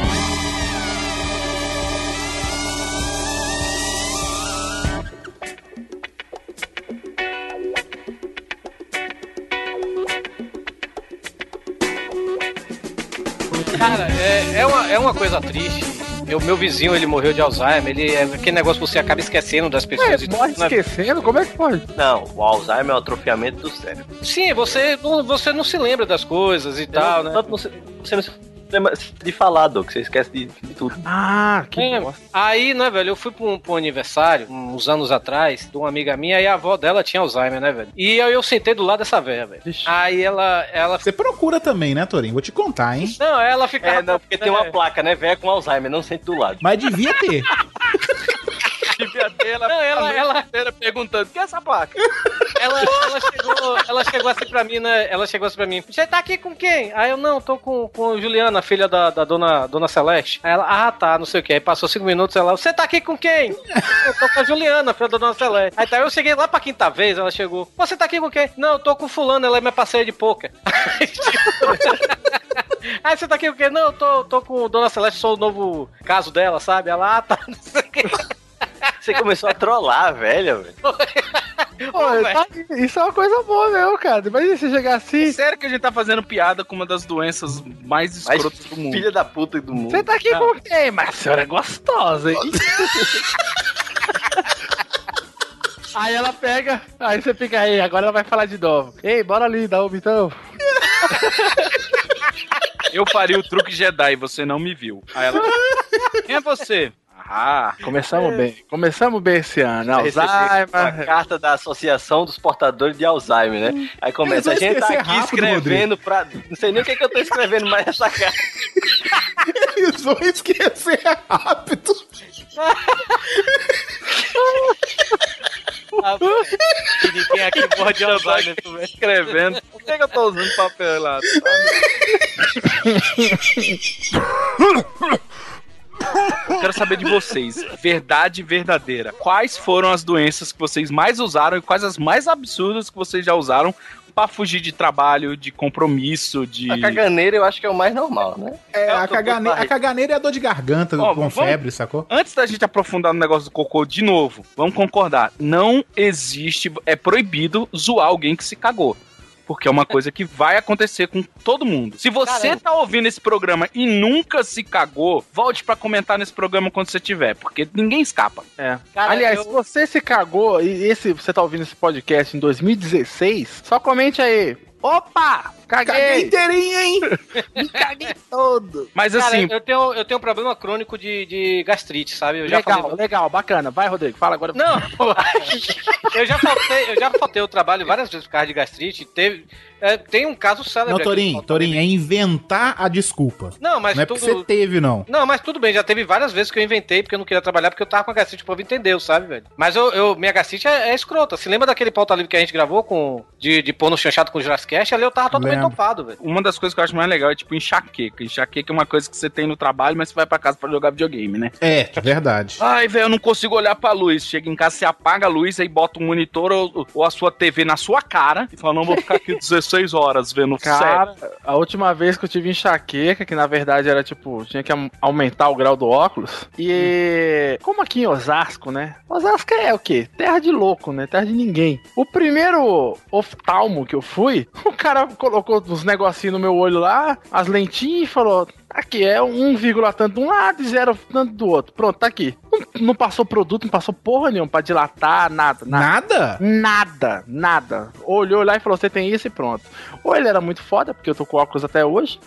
Cara, é, é, uma, é uma coisa triste. O meu vizinho, ele morreu de Alzheimer. Ele é aquele negócio que você acaba esquecendo das pessoas. e tudo, Morre né? esquecendo? Como é que pode? Não, o Alzheimer é o atrofiamento do cérebro. Sim, você não, você não se lembra das coisas e tal, né? Tanto você, você não se lembra de falar, Doc, você esquece de, de tudo. Ah, que É, bosta. aí, né, velho, eu fui pra um, pra um aniversário, uns anos atrás, de uma amiga minha, e a avó dela tinha Alzheimer, né, velho? E aí eu sentei do lado dessa velha, velho. Vixe. Aí ela, ela... Você procura também, né, Torinho? Vou te contar, hein? Não, ela ficava... É, não, porque tem uma placa, né, velho, com Alzheimer, não sente do lado. Mas devia ter. Devia ter ela, Não, ela- ela- inteira perguntando, que é essa placa? Ela, ela, chegou, ela chegou assim pra mim, né? Ela chegou assim pra mim. Você tá aqui com quem? Aí eu, não, tô com, com Juliana, filha da, da dona, dona Celeste. Aí ela, ah, tá, não sei o que. Aí passou cinco minutos, ela, você tá aqui com quem? Eu tô com a Juliana, filha da dona Celeste. Aí tá, eu cheguei lá pra quinta vez, ela chegou. Você tá aqui com quem? Não, eu tô com fulano, ela é minha parceira de poker. Aí, tipo, Aí você tá aqui com quem? Não, eu tô, tô com Dona Celeste, sou o novo caso dela, sabe? Ela, ah, tá, não sei o que. Você começou a trollar a velha, velho. Pô, tá- isso é uma coisa boa mesmo, cara. Imagina você chegar assim. Sério que a gente tá fazendo piada com uma das doenças mais escrotas do mundo. Filha da puta do mundo. Você tá aqui com quem? Mas a senhora é gostosa, hein? aí ela pega, aí você fica aí, agora ela vai falar de novo. Ei, bora ali, dá um então. Eu faria o truque Jedi, você não me viu. Aí ela. Quem é você? Ah, Começamos bem. Começamos bem esse ano. Você recebeu a Alzheimer. carta da Associação dos Portadores de Alzheimer, né? Aí começa, a gente tá aqui rápido, escrevendo pra. Não sei nem o que, que eu tô escrevendo mais nessa carta. Eles vão esquecer rápido. Ninguém aqui morre de Alzheimer, tu vê. escrevendo. Por que, que eu tô usando papelado? Eu quero saber de vocês, verdade verdadeira. Quais foram as doenças que vocês mais usaram e quais as mais absurdas que vocês já usaram pra fugir de trabalho, de compromisso, de. A caganeira eu acho que é o mais normal, né? É, É a, cagane... a caganeira é a dor de garganta Ó, com vamos- febre, sacou? Antes da gente aprofundar no negócio do cocô de novo, vamos concordar. Não existe, é proibido zoar alguém que se cagou. Porque é uma coisa que vai acontecer com todo mundo. Se você Caramba. tá ouvindo esse programa e nunca se cagou, volte pra comentar nesse programa quando você tiver, porque ninguém escapa. É. Cara, Aliás, eu- se você se cagou e esse, você tá ouvindo esse podcast em 2016, só comente aí. Opa! Caguei Caguei! inteirinho, hein? Me caguei todo! Mas Cara, assim, eu tenho, eu tenho um problema crônico de, de gastrite, sabe? Eu já legal, falei- legal, bacana. Vai, Rodrigo, fala agora. Não, pô. eu já faltei, eu já faltei o trabalho várias vezes por causa de gastrite. Teve, é, tem um caso célebre. Não, Torinho, é inventar a desculpa. Não, mas Não é tudo. porque você teve, não. Não, mas tudo bem, já teve várias vezes que eu inventei porque eu não queria trabalhar, porque eu tava com a gastrite, o povo entendeu, sabe, velho? Mas eu, eu- minha gastrite é, é escrota. Se lembra daquele pauta livre que a gente gravou com de, de pôr no chanchado com o Jurassic? Ali eu tava totalmente Lembro. topado, velho. uma das coisas que eu acho mais legal é tipo enxaqueca. Enxaqueca é uma coisa que você tem no trabalho, mas você vai pra casa pra jogar videogame, né? É, verdade. Ai, velho, eu não consigo olhar pra luz. Chega em casa, você apaga a luz, aí bota um monitor ou, ou a sua TV na sua cara e fala: Não vou ficar aqui 16 horas vendo série. Cara, a última vez que eu tive enxaqueca, que na verdade era tipo, tinha que aumentar o grau do óculos. E como aqui em Osasco, né? Osasco é o quê? Terra de louco, né? Terra de ninguém. O primeiro oftalmo que eu fui, o cara colocou uns negocinhos no meu olho lá, as lentinhas e falou: Aqui é 1, vírgula tanto de um lado e 0 tanto do outro. Pronto, tá aqui. Não não passou produto, não passou porra nenhuma pra dilatar, nada, nada. Nada? Nada, nada. Olhou lá e falou: você tem isso e pronto. Ou ele era muito foda, porque eu tô com óculos até hoje.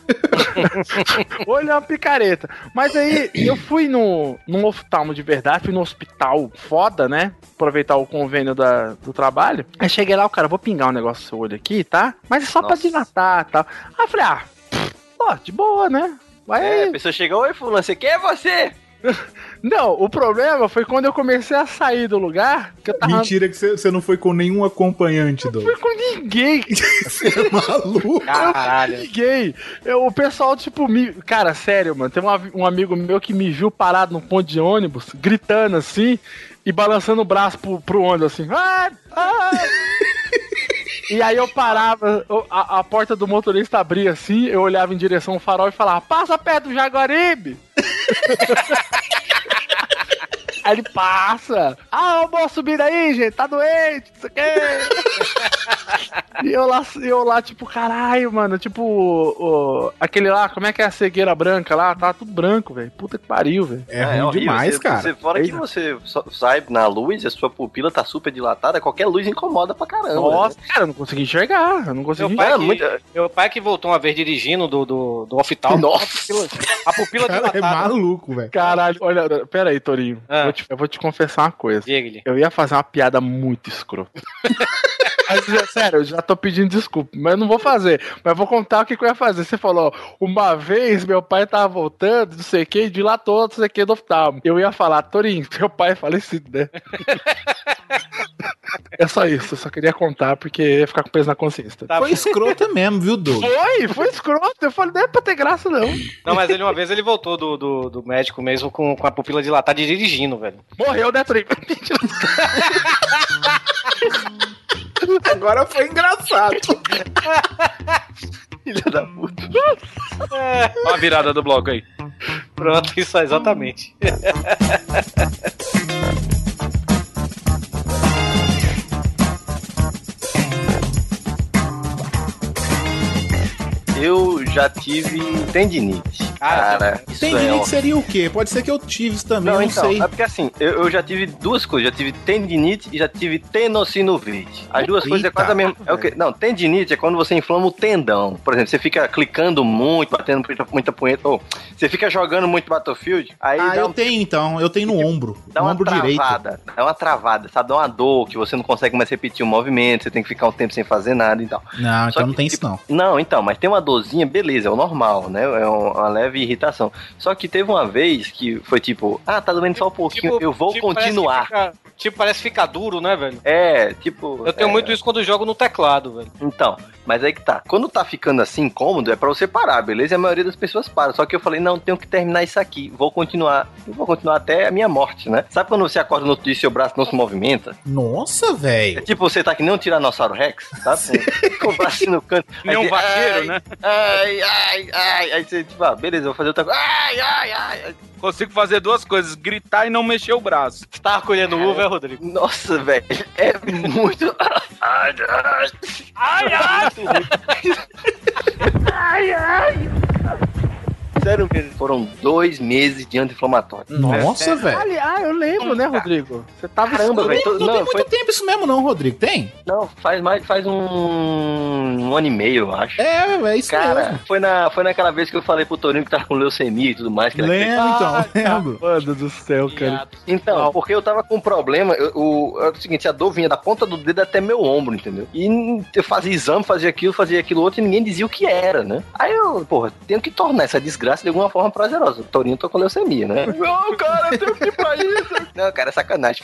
ou ele é uma picareta. Mas aí eu fui no, num oftalmo de verdade, fui no hospital foda, né? Aproveitar o convênio da, do trabalho. Aí cheguei lá, o cara, vou pingar um negócio no seu olho aqui, tá? Mas é só pra dilatar e tal. Aí eu falei, ah, pô, de boa, né? Vai É, a pessoa chegou, oi fulano, você quer você? Não, o problema foi quando eu comecei a sair do lugar, que eu tava. Mentira que você não foi com nenhum acompanhante, Doug. Não fui com ninguém. Você é maluco? Caralho. Ninguém. Eu, o pessoal, tipo, me. Cara, sério, mano. Tem um, um amigo meu que me viu parado no ponto de ônibus, gritando assim e balançando o braço pro, pro ônibus assim. Ah, ah. E aí eu parava, a, a porta do motorista abria assim, eu olhava em direção ao farol e falava, passa perto do Jaguaribe! Aí ele passa. Ah, ô moço, subir aí, gente, tá doente, não sei o quê. e eu lá, eu lá, tipo, caralho, mano, tipo, o, o- aquele lá, como é que é a cegueira branca lá? Tava tudo branco, velho. Puta que pariu, velho. É, ruim horrível. demais, Você- cara. Você, fora que você sai na luz e a sua pupila tá super dilatada, qualquer luz incomoda pra caramba. Nossa, né? cara, eu não consegui enxergar, eu não consegui Meu pai, Cara, que, muito- meu pai que voltou uma vez dirigindo do, do, do oftalmo. Nossa. A pupila Cara, é dilatada. maluco, velho. Caralho, olha, pera aí, Torinho. Ah. Eu, vou te, eu vou te confessar uma coisa. Diga-lhe. Eu ia fazer uma piada muito escrota. Mas, já- sério, eu já tô pedindo desculpa, mas eu não vou fazer. Mas eu vou contar o que, que eu ia fazer. Você falou, uma vez meu pai tava voltando, não sei o que, dilatou, não sei o que, do oftalmo. Eu ia falar, Torinho, teu pai é falecido, né? é só isso, eu só queria contar porque ia ficar com peso na consciência. Tá Foi escrota mesmo, viu, Doug? Foi, foi escroto. Eu falei, não é pra ter graça, não. Não, mas ele uma vez ele voltou do, do, do médico mesmo com, com a pupila dilatada dirigindo, velho. Morreu, né, Torinho? Agora foi engraçado. Filha da puta. Ó a virada do bloco aí. Pronto, isso é exatamente. Eu já tive tendinite. Cara, isso Tem é direito seria o quê? Pode ser que eu tive isso também, Não, não, então, sei. é porque assim, eu, eu já tive duas coisas, já tive tendinite e já tive tenosinovite. As duas coisas é quase a mesma. É o quê? Não, tendinite é quando você inflama o tendão. Por exemplo, você fica clicando muito, batendo muita, muita punheta, ou você fica jogando muito Battlefield, aí Ah, dá eu um tenho então. Eu tenho no ombro. Dá no uma ombro direito. travada, dá uma travada, sabe? Dá uma dor que você não consegue mais repetir o movimento, você tem que ficar um tempo sem fazer nada e tal. Não, Só então não que, tem isso não. Não, então, mas tem uma dorzinha, beleza, é o normal, né? É uma leve irritação. Só que teve uma vez que foi tipo, ah, tá doendo só um pouquinho, eu vou tipo, parece continuar. que fica- tipo, parece ficar duro, né, velho? É, tipo. Eu tenho é, muito isso quando eu jogo no teclado, velho. Então, mas aí que tá. Quando tá ficando assim incômodo, é pra você parar, beleza? E a maioria das pessoas para. Só que eu falei, não, tenho que terminar isso aqui. Vou continuar. E vou continuar até a minha morte, né? Sabe quando você acorda no outro dia e seu braço não se movimenta? Nossa, É velho. tipo você tá que nem um Tiranossauro Rex, sabe? Com o braço no canto. Nem um vaqueiro, né? Ai, ai, ai. Aí você, tipo, ah, beleza, vou fazer outra coisa. Ai, ai, ai. ai. Consigo fazer duas coisas: gritar e não mexer o braço. Você tava colhendo uva, é, Rodrigo? Nossa, velho. É muito. Ai, ai. Ai, ai! Ai, ai. Mesmo. Foram dois meses de anti-inflamatório. Nossa, velho. Ali- Ah, eu lembro, né, Rodrigo? Você tava Caramba, Não, velho. tô- não tem Não, muito foi, tempo isso mesmo não, Rodrigo. Tem? não, faz mais, faz um, um ano e meio, eu acho. É, é isso Cara, mesmo. foi, na, foi naquela vez que eu falei pro Torinho que tava com leucemia e tudo mais. Que Lembro, então. Lembro. Mano do céu, cara. Então, porque eu tava com um problema, eu- o, é o seguinte, a dor vinha da ponta do dedo até meu ombro, entendeu? E eu fazia exame, fazia aquilo, fazia aquilo outro e ninguém dizia o que era, né? Aí eu, porra, tenho que tornar essa desgraça de alguma forma prazerosa. O Torinho tô com leucemia, né? Não, cara, eu tenho que ir pra isso. Não, cara, é sacanagem.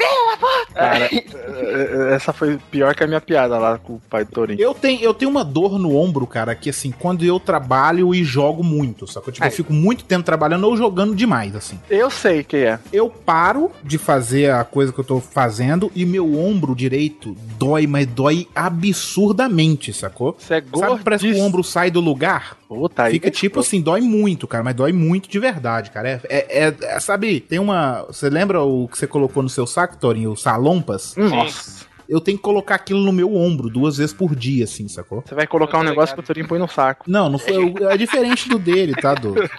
Cara, eh, essa foi pior que a minha piada lá com o pai do Torinho. Eu tenho, eu tenho uma dor no ombro, cara, que assim, quando eu trabalho e jogo muito, sacou? Tipo, eu fico muito tempo trabalhando ou jogando demais, assim. Eu sei que é. Eu paro de fazer a coisa que eu tô fazendo e meu ombro direito dói, mas dói absurdamente, sacou? Você é Sabe, parece que o ombro sai do lugar. Puta, aí Fica é tipo assim, dói muito, cara, mas dói muito de verdade, cara. É, é- é- é- sabe, tem uma. Você lembra o que você colocou no seu saco, Torinho? O salompas? Nossa. Eu tenho que colocar aquilo no meu ombro duas vezes por dia, assim, sacou? Você vai colocar um negócio que o Torinho põe no saco. Não, não foi. É diferente do dele, tá, doido?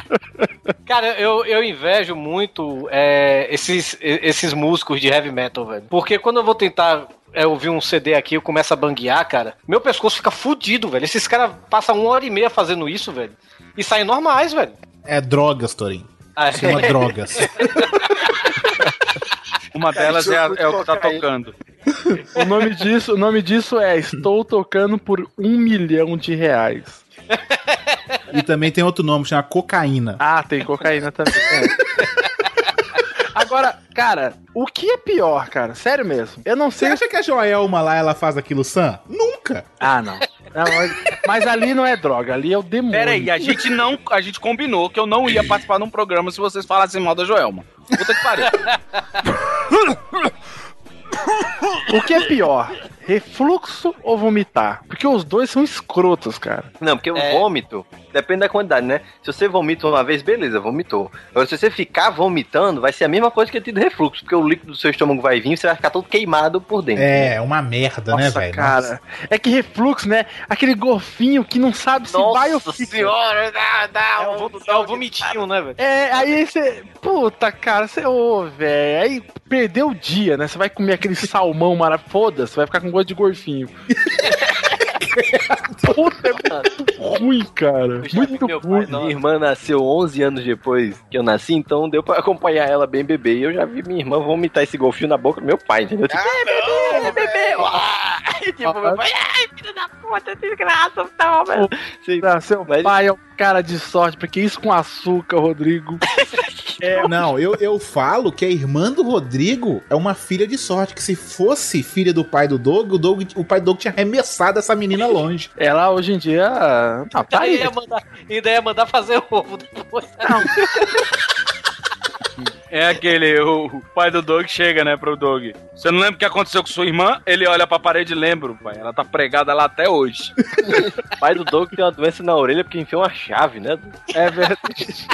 Cara, eu, eu invejo muito é, esses, esses músicos de heavy metal, velho. Porque quando eu vou tentar é, ouvir um CD aqui, eu começo a banguear, cara, meu pescoço fica fudido, velho. Esses caras passam uma hora e meia fazendo isso, velho. E saem normais, velho. É drogas, Torinho. Ah, chama drogas. Uma delas é, a- é o que tá tocando. O nome disso, o nome disso é Estou tocando por um milhão de reais. E também tem outro nome, chama cocaína. Ah, tem cocaína também. é. Agora, cara, o que é pior, cara? Sério mesmo. Eu não Você sei. acha que a Joelma lá ela faz aquilo sã? Nunca! Ah, não. Não, mas- mas ali não é droga, ali é o demônio. Pera aí, a gente não. A gente combinou que eu não ia participar de um programa se vocês falassem mal da Joelma. Puta que pariu. O que é pior? Refluxo ou vomitar? Porque os dois são escrotos, cara. Não, porque o É. vômito depende da quantidade, né? Se você vomita uma vez, beleza, vomitou. Agora, se você ficar vomitando, vai ser a mesma coisa que ter refluxo, porque o líquido do seu estômago vai vir e você vai ficar todo queimado por dentro. É, uma merda, né, Nossa, velho? cara. É que refluxo, né? Aquele golfinho que não sabe se vai ou fica. senhora, dá, dá, É o, é o vomitinho, né, velho? É, aí você. Puta, cara, você. Ô, velho. Aí perdeu o dia, né? Você vai comer aquele salmão maravilhoso. Foda-se, vai ficar com gosto de gorfinho. Puta, é muito ruim, cara. Muito Meu ruim. pai, minha irmã nasceu 11 anos depois que eu nasci, então deu pra acompanhar ela bem bebê. E eu já vi minha irmã vomitar esse golfinho na boca do meu pai, entendeu? Tipo, é bebê, é bebê. uá. Tipo, meu pai, ai, filho da puta, desgraça, tal, Ah, seu Mas- pai é um cara de sorte, porque isso com açúcar, Rodrigo. É, não, eu, eu falo que a irmã do Rodrigo é uma filha de sorte. Que se fosse filha do pai do Doug, o, Doug, o pai do Doug tinha arremessado essa menina longe. Ela hoje em dia. Não, tá Aí aí. ia mandar, ainda ia mandar fazer ovo depois. É aquele, o, pai do Doug chega, né, pro Doug. Você não lembra o que aconteceu com sua irmã? Ele olha pra parede e lembra, pai. Ela tá pregada lá até hoje. O pai do Doug tem uma doença na orelha porque enfiou uma chave, né? É verdade.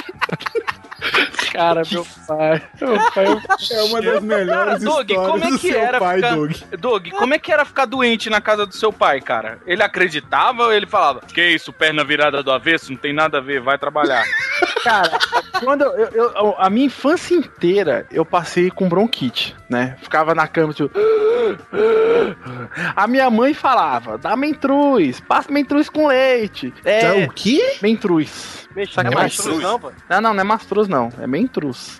Cara, meu pai. Meu pai é um É uma das melhores Doug, histórias como é do que seu era pai, ficar... Doug. Doug, como é que era ficar doente na casa do seu pai, cara? Ele acreditava ou ele falava, que isso, perna virada do avesso, não tem nada a ver, vai trabalhar. Cara, quando eu, eu- eu- a minha infância inteira eu passei com bronquite, né? Ficava na cama, tipo. A minha mãe falava: dá mentruz, passa mentruz com leite. É, o quê? mentruz. Sabe Não que é mastruz, mentruz? não, pô. Não, não, não é mastruz, não. É mentruz.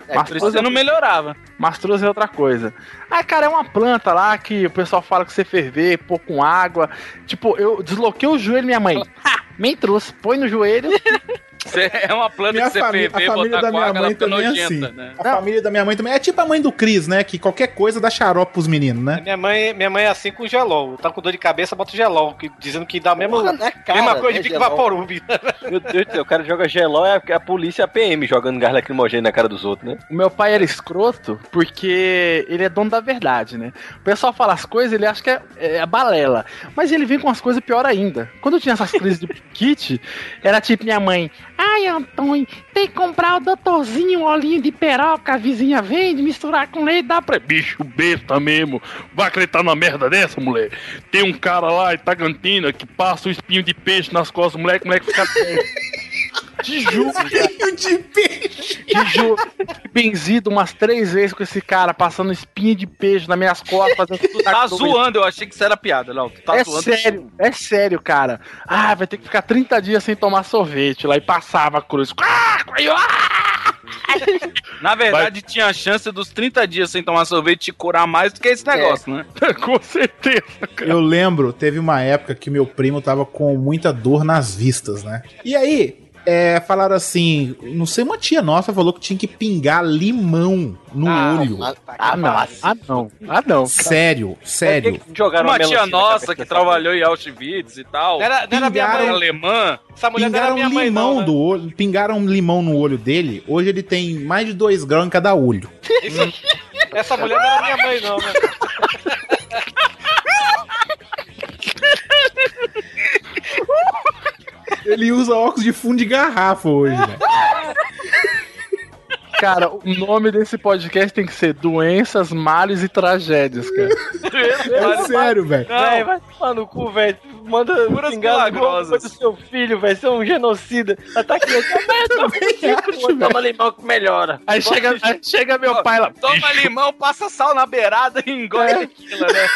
É, mastruz, Você não melhorava. mastruz é outra coisa. Ah, cara, é uma planta lá que o pessoal fala que você ferver, pôr com água. Tipo, eu desloquei o joelho, minha mãe. Ha! Mentruz, põe no joelho. Você é uma planta Minha que você fami- a ferver, família botar da minha mãe também é nojenta, assim. né? A família da minha mãe também é tipo a mãe do Cris, né? Que qualquer coisa dá xarope pros meninos, né? Minha mãe, minha mãe é assim com gelol. Tá com dor de cabeça, bota gelol, que, dizendo que dá a mesma, Porra, na cara, mesma coisa né, de Pique gelol. Vaporub. Meu Deus do céu, o cara joga geló e a, a polícia e a PM jogando gás lacrimogêneo na cara dos outros, né? O meu pai era escroto porque ele é dono da verdade, né? O pessoal fala as coisas, ele acha que é, é balela. Mas ele vem com as coisas pior ainda. Quando eu tinha essas crises de kit, era tipo minha mãe. Ai, Antônio, tem que comprar o doutorzinho, um olhinho de peroca, a vizinha vende, misturar com leite, dá pra... Bicho besta mesmo. Vai acreditar numa merda dessa, mulher? Tem um cara lá em Tagantina que passa o espinho de peixe nas costas do moleque, o moleque fica... Juro, cara. de peixe. Te juro, benzido umas três vezes com esse cara, passando espinha de peixe nas minhas costas, fazendo tudo Tá zoando, eu achei que isso era piada, Léo. Tu tá é zoando. sério, é sério, cara. Ah, vai ter que ficar 30 dias sem tomar sorvete lá e passava a cruz. Na verdade, tinha a chance dos 30 dias sem tomar sorvete te curar mais do que esse negócio, né? Com certeza, cara. Eu lembro, teve uma época que meu primo tava com muita dor nas vistas, né? E aí, é, falaram assim, não sei, uma tia nossa falou que tinha que pingar limão no olho. Ah, não. Ah, não. Ah, não. Sério, sério. Jogaram Uma uma tia nossa que trabalhou em Auschwitz e tal. Era, era minha Pingaram mãe. alemã. Essa mulher não era Pingaram minha mãe, limão não. né? do olho, pingaram limão no olho dele. Hoje ele tem mais de 2 graus em cada olho. Isso- essa mulher não era minha mãe, não, né? Ele usa óculos de fundo de garrafa hoje, né? Cara, o nome desse podcast tem que ser Doenças, Males e Tragédias, cara. É sério, velho. Véi, vai tomar no cu, velho. Manda milagrosas. do seu filho, velho. Você é um genocida. Ataque essa merda. Toma limão que melhora. Aí chega, aí chega meu pai lá. Toma limão, passa sal na beirada e engole aquilo, né?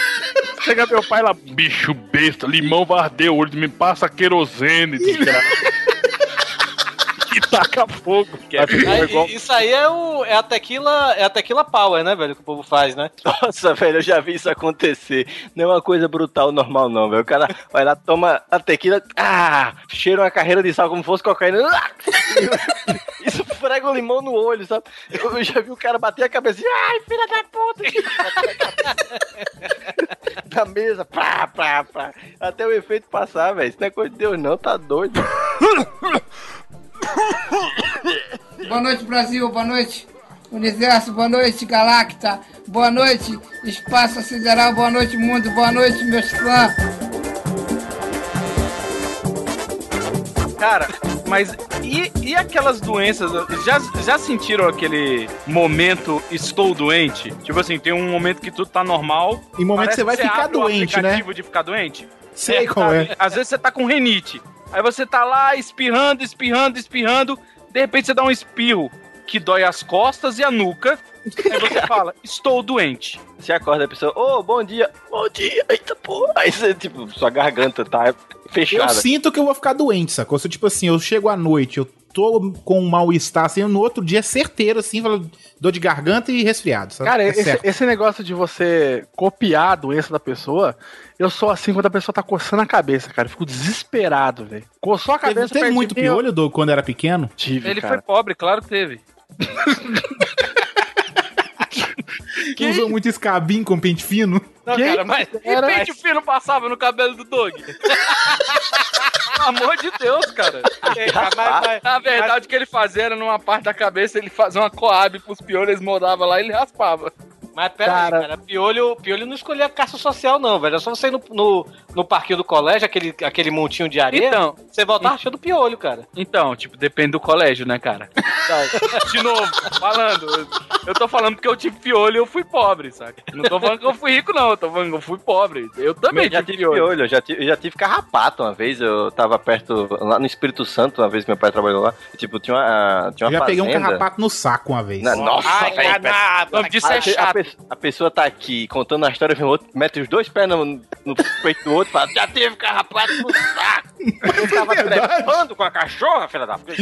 Chega meu pai lá, bicho besta, limão vai o olho, me passa querosene, desgraça. taca fogo. Ficar Aí, igual- Isso aí é, o, é a tequila, é a tequila power, né, velho, que o povo faz, né? Nossa, velho, eu já vi isso acontecer. Não é uma coisa brutal normal, não, velho. O cara vai lá, toma a tequila, ah, cheira uma carreira de sal como fosse cocaína. ah, Isso frega o limão no olho, sabe? Eu já vi o cara bater a cabeça e, ai, filha da puta! da mesa, pá, pá, pá. Até o efeito passar, velho. Isso não é coisa de Deus, não, tá doido. Boa noite, Brasil. Boa noite, Universo. Boa noite, Galacta. Boa noite, Espaço Sideral. Boa noite, mundo. Boa noite, meus fãs. Cara, mas e, e aquelas doenças? Já, já sentiram aquele momento estou doente? Tipo assim, tem um momento que tudo tá normal. Em momento que você vai ficar abre o doente, né? de ficar doente? Sei qual sabe? é. Às vezes você tá com renite. Aí você tá lá espirrando, espirrando, espirrando. De repente você dá um espirro que dói as costas e a nuca. Aí você fala, estou doente. Você acorda a pessoa, ô, bom dia, bom dia, eita porra. Aí você, tipo, sua garganta tá Eu fechada. sinto que eu vou ficar doente, sacou? Se, tipo assim, eu chego à noite, eu tô com um mal-estar, assim, no outro dia, certeiro, assim, dor de garganta e resfriado, sabe? Cara, É esse, esse negócio de você copiar a doença da pessoa, eu sou assim quando a pessoa tá coçando a cabeça, cara. Eu fico desesperado, velho. Coçou a Teve, cabeça. teve de muito mim, eu- piolho do, quando era pequeno? Tive, Ele cara. foi pobre, claro que teve. Que usou muito escabim com pente fino? Não, Quem cara, mas que era pente fino passava no cabelo do Doug? Pelo amor de Deus, cara. Na verdade, o que ele fazia era numa parte da cabeça, ele fazia uma coab pros piolhos, eles moldavam lá e ele raspava. Mas pera Cara. aí, cara, piolho, piolho não escolhia caça social, não, velho. É só você ir no, no, no parquinho do colégio, aquele, aquele montinho de areia, Então, você voltar achando piolho, cara. então, tipo, depende do colégio, né, cara? De novo, falando. Eu tô falando porque eu tive piolho e eu fui pobre, sabe? Não tô falando que eu fui rico, não. Eu tô falando que eu fui pobre. Eu também Também já tive piolho, eu já tive, eu já tive carrapato uma vez, eu tava perto, lá no Espírito Santo, uma vez meu pai trabalhou lá, e, tipo, tinha uma, tinha Eu uma já peguei um fazenda. carrapato no saco uma vez. Na- nossa, Ai, velho, cara, o nome disso é a, pe- a chato. pe- a pessoa tá aqui contando a história, vem outro, mete os dois pés no, no peito do outro e fala, já teve carrapato no saco. Eu tava trepando com a cachorra, filha da puta.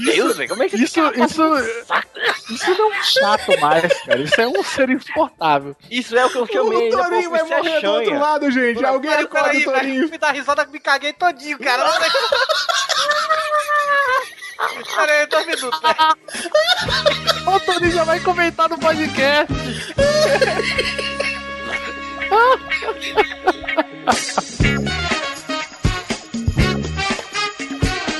Meu Deus, velho, como é que Isso, isso, isso não é chato mais, cara. Isso é um ser insuportável. Isso é o que eu chamei, o Torinho vai é morrer do outro lado, gente. Alguém acorda o Torinho. Me dá risada que me caguei todinho, cara. Peraí, dois minutos. O Toninho já vai comentar no podcast.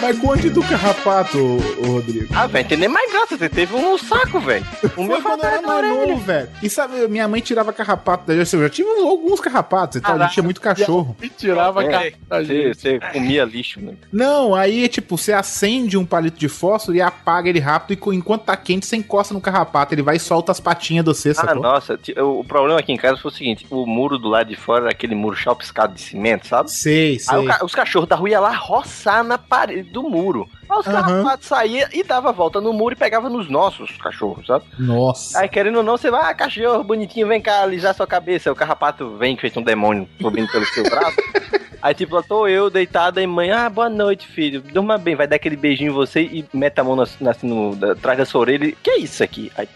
Mas conte do carrapato, ô, ô, Rodrigo. Ah, velho, tem nem mais graça, você teve um saco, velho. O meu Foi quando eu era mais novo, velho. E sabe, minha mãe tirava carrapato da gente. Eu já tive alguns carrapatos e tal. A gente tinha muito cachorro. E tirava É, cara da Você, gente. você comia lixo, né? Não, aí, tipo, você acende um palito de fósforo e apaga ele rápido. E enquanto tá quente, você encosta no carrapato. Ele vai e solta as patinhas do você, Ah, sacou? nossa, o problema aqui em casa foi o seguinte: o muro do lado de fora era aquele muro chapiscado de cimento, sabe? Sei, Aí sei. ca- os cachorros da rua iam lá roçar na parede do muro. Aí os Aham. carrapatos saíam e dava a volta no muro e pegava nos nossos cachorros, sabe? Nossa. Aí querendo ou não, você vai, ah, cachorro bonitinho, vem cá alisar sua cabeça. Aí o carrapato vem feito um demônio subindo pelo seu braço. Aí tipo, lá tô eu deitada e mãe, ah, boa noite, filho. Durma bem, vai dar aquele beijinho em você e mete a mão na, na, assim, no, da- atrás da sua orelha. e, Que é isso aqui? Aí,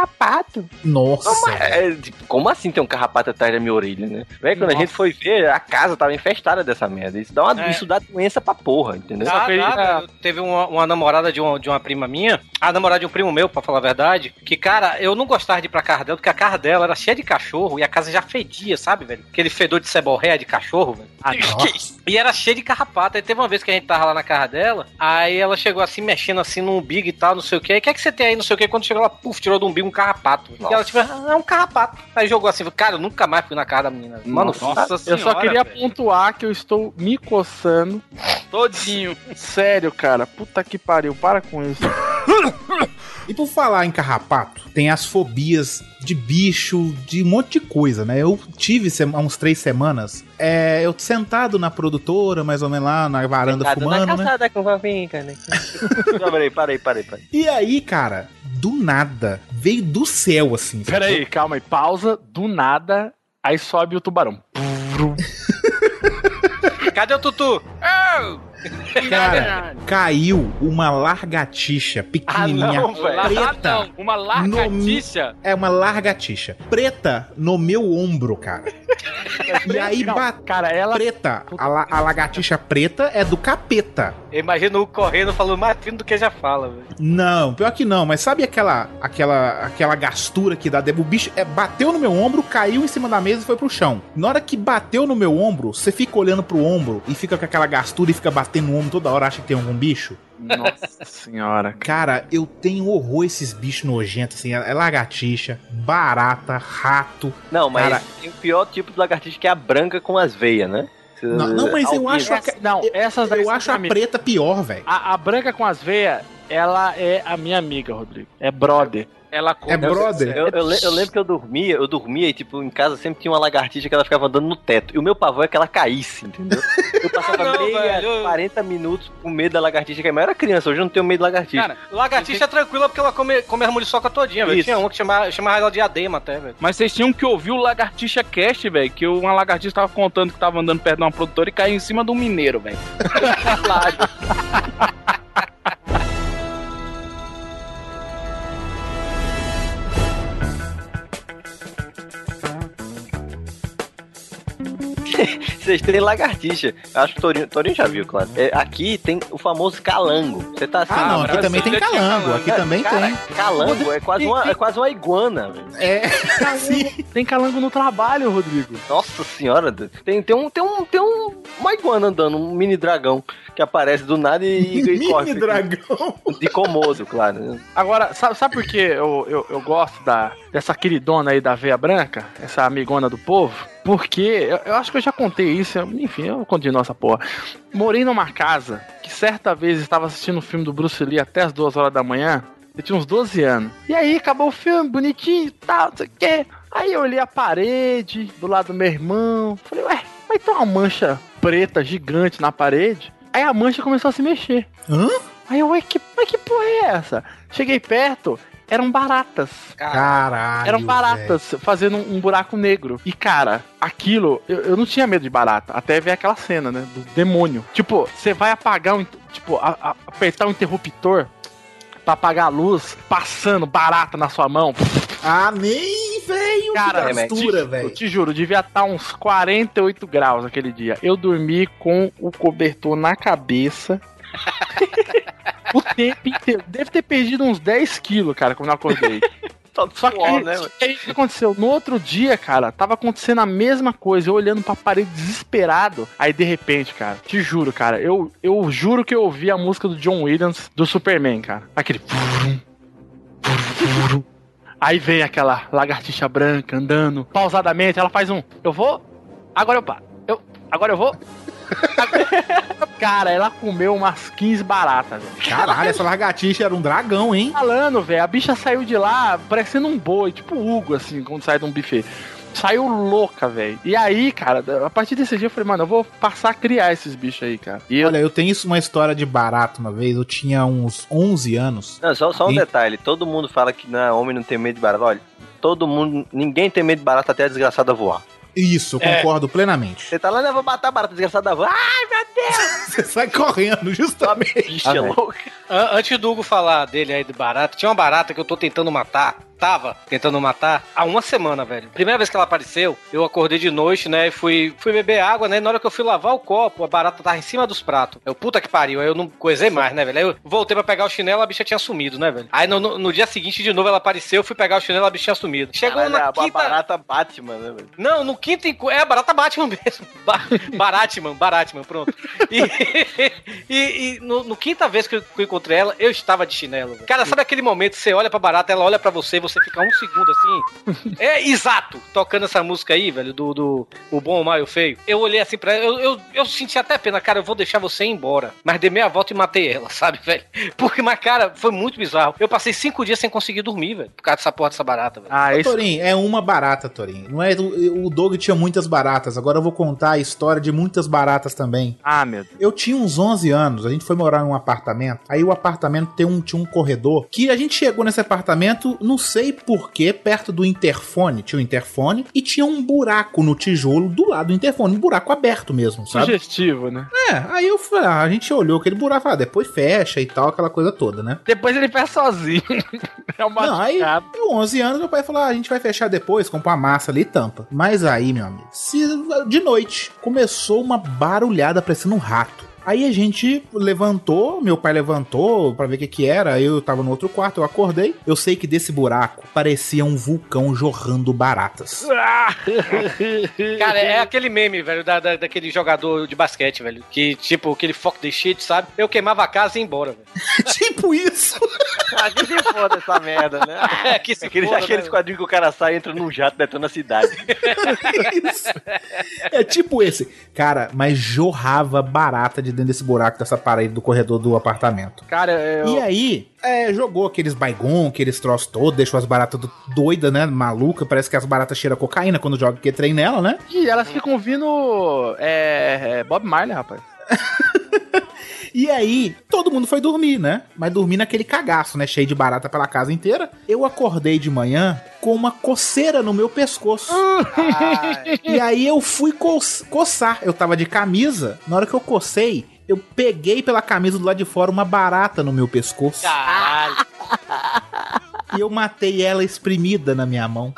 carrapato. Nossa. Como, é, tipo, como assim tem um carrapato atrás da minha orelha, né? Véi, quando a gente foi ver, a casa tava infestada dessa merda. Isso dá, uma, É. isso dá doença pra porra, entendeu? Dá, dá, velho. Teve uma, uma namorada de uma, de uma prima minha, a namorada de um primo meu, pra falar a verdade, que, cara, eu não gostava de ir pra casa dela, porque a casa dela era cheia de cachorro e a casa já fedia, sabe, velho? Aquele fedor de ceborréia de cachorro, velho. Ah, Que isso? E era cheio de carrapato. Aí teve uma vez que a gente tava lá na casa dela, aí ela chegou assim, mexendo assim no umbigo e tal, não sei o que. Aí, o que é que você tem aí, não sei o que? Quando chegou lá, puf, tirou do umbigo um carrapato. E ela, tipo, ah, é um carrapato. Aí jogou assim, cara, eu nunca mais fui na casa da menina. Mano, Nossa Eu só senhora, queria velho. pontuar que eu estou me coçando Todinho. Sério, cara. Puta que pariu. Para com isso. E por falar em carrapato, tem as fobias de bicho, de um monte de coisa, né? Eu tive se- há uns três semanas, é, eu sentado na produtora, mais ou menos lá na varanda Sentado fumando, na né? calçada com vavinha, né? Não, peraí, parei, parei, parei. E aí, cara, do nada, veio do céu, assim. Pera aí, calma aí. Pausa. Do nada. Aí sobe o tubarão. Cadê o Tutu? Cara, caiu uma largatixa pequenininha, Ah, não, velho. preta. Ah, não. Uma largatixa? É uma largatixa, preta no meu ombro, cara. e aí. Cara, ela. Preta, a, la- a lagartixa preta é do capeta. Eu imagino o correndo falando mais fino do que já fala, velho. Não, pior que não, mas sabe aquela aquela aquela gastura que dá? O bicho é, bateu no meu ombro, caiu em cima da mesa e foi pro chão. Na hora que bateu no meu ombro, você fica olhando pro ombro e fica com aquela gastura e fica batendo no ombro toda hora, acha que tem algum bicho. Nossa senhora. Cara, eu tenho horror esses bichos nojentos, assim, é lagartixa, barata, rato. Não, mas Cara, tem o pior tipo de lagartixa que é a branca com as veias, né? Não, não, mas eu acho, a, Não, essas eu acho a preta pior, velho. A, a branca com as veias, ela é a minha amiga, Rodrigo. É brother. Ela É brother? Eu, eu eu lembro que eu dormia, eu dormia e, tipo, em casa sempre tinha uma lagartixa que ela ficava andando no teto. E o meu pavor é que ela caísse, entendeu? Eu passava Ah, não, meia, velho. 40 minutos com medo da lagartixa cair. Mas eu era criança, hoje eu não tenho medo da lagartixa. Cara, lagartixa é tranquila porque ela come, come a muriçoca todinha, velho. Tinha uma que chamava, chamava ela de adema até, velho. Mas vocês tinham que ouvir o Lagartixa Cast, velho. Que uma lagartixa tava contando que tava andando perto de uma produtora e caiu em cima de um mineiro, velho. Vocês têm lagartixa. Acho que o Torinho, Torinho já viu, claro. É, aqui tem o famoso calango. Você tá assim. Ah, não, aqui também tem calango, aqui também Cara, tem. Calango é quase uma, é quase uma iguana, velho. É, sim. Tem calango no trabalho, Rodrigo. Nossa senhora, tem, tem, um, tem, um, tem um, uma iguana andando, um mini dragão que aparece do nada e, e Mini corre. dragão. De comodo, claro. Agora, sabe, sabe por que eu, eu, eu gosto da, dessa queridona aí da veia branca? Essa amigona do povo? Porque eu, eu acho que eu já contei isso, enfim, eu continuo essa porra. Morei numa casa que certa vez estava assistindo o filme do Bruce Lee até as duas horas da manhã. Eu tinha uns 12 anos. E aí acabou o filme, bonitinho e tal, não sei o quê. Aí eu olhei a parede do lado do meu irmão. Falei, ué, mas tem uma mancha preta gigante na parede. Aí a mancha começou a se mexer. Hã? Aí eu, ué, que, mas que porra é essa? Cheguei perto, eram baratas. Caralho. Eram baratas fazendo um, um buraco negro. E, cara, aquilo, eu, eu não tinha medo de barata. Até ver aquela cena, né? Do demônio. Tipo, você vai apagar um. Tipo, a- a- apertar um interruptor pra apagar a luz, passando barata na sua mão. Nem, velho. Cara, que gastura, te, eu velho. te juro, devia estar uns 48 graus aquele dia. Eu dormi com o cobertor na cabeça. o tempo inteiro. Deve ter perdido uns 10 quilos, cara, quando eu acordei. Só que, né, aí, o que aconteceu? No outro dia, cara, tava acontecendo a mesma coisa. Eu olhando pra parede desesperado. Aí, de repente, cara, te juro, cara, eu, eu juro que eu ouvi a música do John Williams do Superman, cara. Aquele. Aí vem aquela lagartixa branca andando pausadamente. Ela faz um. Eu vou. Agora eu paro. Eu, agora eu vou. Cara, ela comeu umas 15 baratas, velho. Caralho, essa lagartixa era um dragão, hein? Falando, velho, a bicha saiu de lá parecendo um boi, tipo Hugo, assim, quando sai de um buffet. Saiu louca, velho. E aí, cara, a partir desse dia eu falei, mano, eu vou passar a criar esses bichos aí, cara. E eu, Olha, eu tenho isso- uma história de barato uma vez. Eu tinha uns 11 anos. Não, só, só um E- detalhe. Todo mundo fala que não, homem não tem medo de barata. Olha, todo mundo, ninguém tem medo de barata até a desgraçada voar. Isso, eu É. concordo plenamente. Você tá lá, né, vou matar a barata, desgraçada. Ai, meu Deus! Você sai correndo, justamente. Bicha Ah, velho. louca. An- Antes do Hugo falar dele aí de barata, tinha uma barata que eu tô tentando matar. Tava tentando matar há uma semana, velho. Primeira vez que ela apareceu, eu acordei de noite, né? E fui, fui beber água, né? Na hora que eu fui lavar o copo, a barata tava em cima dos pratos. Eu, puta que pariu. Aí eu não coisei mais, né, velho? Aí eu voltei pra pegar o chinelo, a bicha tinha sumido, né, velho? Aí no, no- no dia seguinte, de novo, ela apareceu, eu fui pegar o chinelo, a bicha tinha sumido. Chegou Caralho, na a, a quinta... barata Batman, né, velho? Não, no quinto encontro. É a barata Batman mesmo. Ba Baratman, Baratman, pronto. E, e- e no, no quinta vez que eu, que eu encontrei ela, eu estava de chinelo. velho. Cara, sabe aquele momento que você olha pra barata, ela olha pra você, você você ficar um segundo assim. É exato! Tocando essa música aí, velho, do, do O Bom, o Mal e o Feio. Eu olhei assim pra ela, eu, eu, eu senti até pena, cara, eu vou deixar você ir embora. Mas dei meia volta e matei ela, sabe, velho? Porque, mas, cara, foi muito bizarro. Eu passei cinco dias sem conseguir dormir, velho, por causa dessa porra dessa barata, velho. Ah, Ô, Torinho, é uma barata, Torinho. Não é, o, o Doug tinha muitas baratas. Agora eu vou contar a história de muitas baratas também. Ah, meu Deus. Eu tinha uns 11 anos, a gente foi morar em um apartamento. Aí o apartamento tem um, tinha um corredor que a gente chegou nesse apartamento, não sei porquê, perto do interfone. Tinha um interfone e tinha um buraco no tijolo do lado do interfone, um buraco aberto mesmo, sabe? Sugestivo, né? É, aí eu falei, ah, a gente olhou aquele buraco, ah, depois fecha e tal, aquela coisa toda, né? Depois ele faz sozinho. é uma Não, aí, com 11 anos, meu pai falou: ah, a gente vai fechar depois, compra uma massa ali e tampa. Mas aí, meu amigo, se, de noite começou uma barulhada parecendo um rato. Aí a gente levantou, meu pai levantou pra ver o que que era. Eu tava no outro quarto, eu acordei. Eu sei que desse buraco parecia um vulcão jorrando baratas. Cara, é aquele meme, velho, da, da- daquele jogador de basquete, velho. Que, tipo, aquele fuck the shit, sabe? Eu queimava a casa e ia embora, velho. tipo isso. Ah, que se foda essa merda, né? É, que se Aqueles, foda, aqueles né? quadrinhos que o cara sai, entra num jato, detona a cidade. É tipo esse. Cara, mas jorrava barata de dentro desse buraco dessa parede do corredor do apartamento. Cara, eu... E aí, é, jogou aqueles baigon, aqueles troços todos, deixou as baratas do- doidas, né? Maluca. Parece que as baratas cheiram cocaína quando joga que trem nela, né? Ih, elas ficam vindo. É, é, Bob Marley, rapaz. E aí, todo mundo foi dormir, né? Mas dormir naquele cagaço, né? Cheio de barata pela casa inteira. Eu acordei de manhã com uma coceira no meu pescoço. e aí eu fui co coçar. Eu tava de camisa. Na hora que eu cocei, eu peguei pela camisa do lado de fora uma barata no meu pescoço. Caralho. E eu matei ela espremida na minha mão.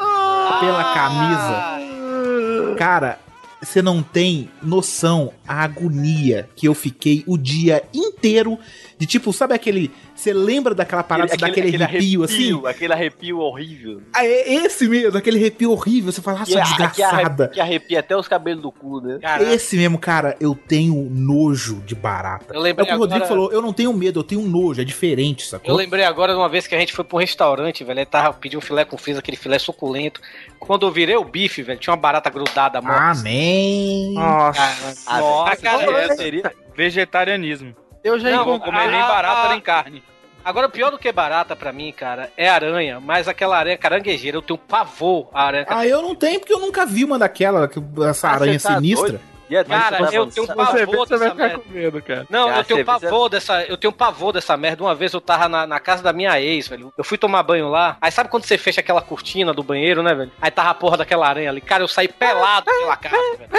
Pela camisa. Cara, você não tem noção a agonia que eu fiquei o dia inteiro. De tipo, sabe aquele. Você lembra daquela parada, daquele arrepio, assim? Aquele arrepio horrível. Ah, é esse mesmo, aquele arrepio horrível. Você fala, ah, sua desgraçada. que arrepia até os cabelos do cu, né? Esse mesmo, cara, eu tenho nojo de barata. Eu lembrei é o que o Rodrigo agora- falou, eu não tenho medo, eu tenho nojo, é diferente, sacou? Eu lembrei agora de uma vez que a gente foi pra um restaurante, velho. Aí tava pedindo um filé com friso, aquele filé suculento. Quando eu virei o bife, velho, tinha uma barata grudada, mano. Amém. Nossa. Ah, Nossa, cara, é, seria vegetarianismo. Eu já Não, encontrei. comer nem Ah, barata ah, nem carne. Agora, o pior do que barata pra mim, cara, é aranha, mas aquela aranha caranguejeira, eu tenho pavor a aranha Ah, eu não tenho porque eu nunca vi uma daquela, que- essa Ah, aranha tá sinistra. doido? É Cara, doido, eu tá tenho pavor você vai dessa ficar merda. com medo, cara. Não, Ah, eu tenho você- pavor dessa. Eu tenho pavor dessa merda. Uma vez eu tava na, na casa da minha ex, velho. Eu fui tomar banho lá. Aí sabe quando você fecha aquela cortina do banheiro, né, velho? Aí tava a porra daquela aranha ali. Cara, eu saí pelado pela casa, velho.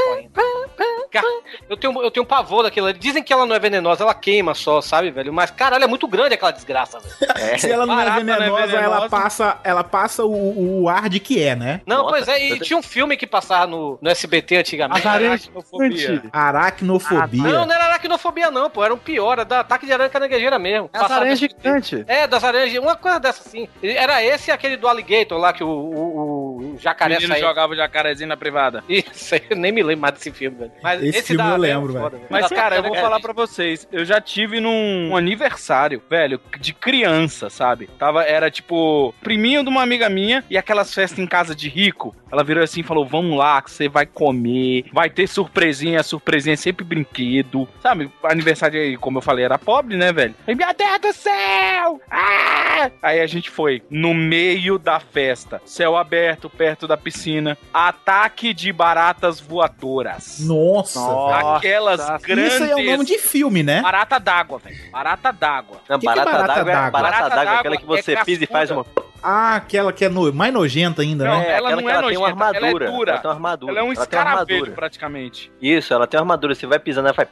Eu tenho, eu tenho pavor daquilo ali. Dizem que ela não é venenosa, ela queima só, sabe, velho? Mas, caralho, é muito grande aquela desgraça, velho. Se ela não é Barata não é venenosa, ela venenosa. passa, ela passa o, o ar de que é, né? Não, Nossa, pois é, e tinha um filme que passava no, no SBT antigamente. Aracnofobia. gigantes. Aracnofobia. Não, não era aracnofobia, não, pô. Era um pior, era da ataque de aranha caranguejeira mesmo. As Passava aranhas gigantes. É, das aranhas, uma coisa dessa assim. Era esse e aquele do alligator lá que o, o, o O jacaré menino jogava o jacarezinho na privada. Isso, eu nem me lembro mais desse filme, velho. Mas Esse filme da eu é lembro, foda, Mas, cara, eu vou falar pra vocês. Eu já tive num um aniversário, velho, de criança, sabe? Tava, era tipo, priminho de uma amiga minha e aquelas festas em casa de rico. Ela virou assim e falou: Vamos lá, que você vai comer, vai ter surpresinha, a surpresinha é sempre brinquedo. Sabe? Aniversário aí, como eu falei, era pobre, né, velho? Aí, meu Deus do céu! Ah! Aí a gente foi no meio da festa, céu aberto, perto da piscina, ataque de baratas voadoras. Nossa, Nossa. Aquelas grandes. Isso aí é o nome de filme, né? Barata d'água, velho. Barata d'água. Não, Que que é barata barata d'água é d'água? barata Barata d'água, d'água aquela que é você pisa e faz uma. Ah, aquela que é no- mais nojenta ainda, Não, né? É, ela aquela não que é ela tem uma nojenta, ela é armadura. dura. Ela tem uma armadura. Ela é um escaravelho, armadura. praticamente. Isso, ela tem uma armadura. Você vai pisando, ela faz.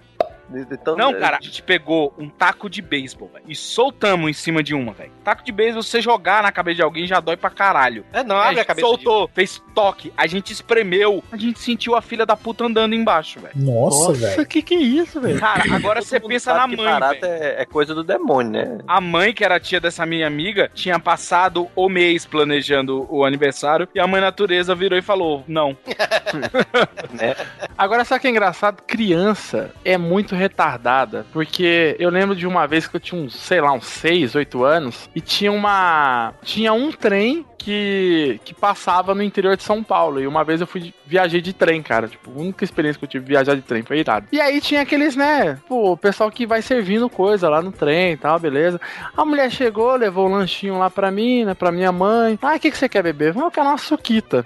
Então, Não, cara, a gente pegou um taco de beisebol, velho, e soltamos em cima de uma, velho. Taco de beisebol, você jogar na cabeça de alguém já dói pra caralho. É, não, a abre a gente cabeça. soltou, fez toque, a gente espremeu, a gente sentiu a filha da puta andando embaixo, velho. Nossa, velho. que que é isso, velho? Cara, agora você pensa na mãe, barata velho. é, é coisa do demônio, né? A mãe, que era tia dessa minha amiga, tinha passado o mês planejando o aniversário e a mãe natureza virou e falou: Não. né? Agora, sabe o que é engraçado? Criança é muito retardada, porque eu lembro de uma vez que eu tinha uns, sei lá, uns 6, 8 anos, e tinha uma. Tinha um trem que, que passava no interior de São Paulo. E uma vez eu fui viajei de trem, cara. Tipo, a única experiência que eu tive viajar de trem foi irado. E aí tinha aqueles, né? Pô, o pessoal que vai servindo coisa lá no trem e tal, beleza. A mulher chegou, levou o lanchinho lá pra mim, né? Pra minha mãe. Ah, o que, que você quer beber? Eu quero uma suquita.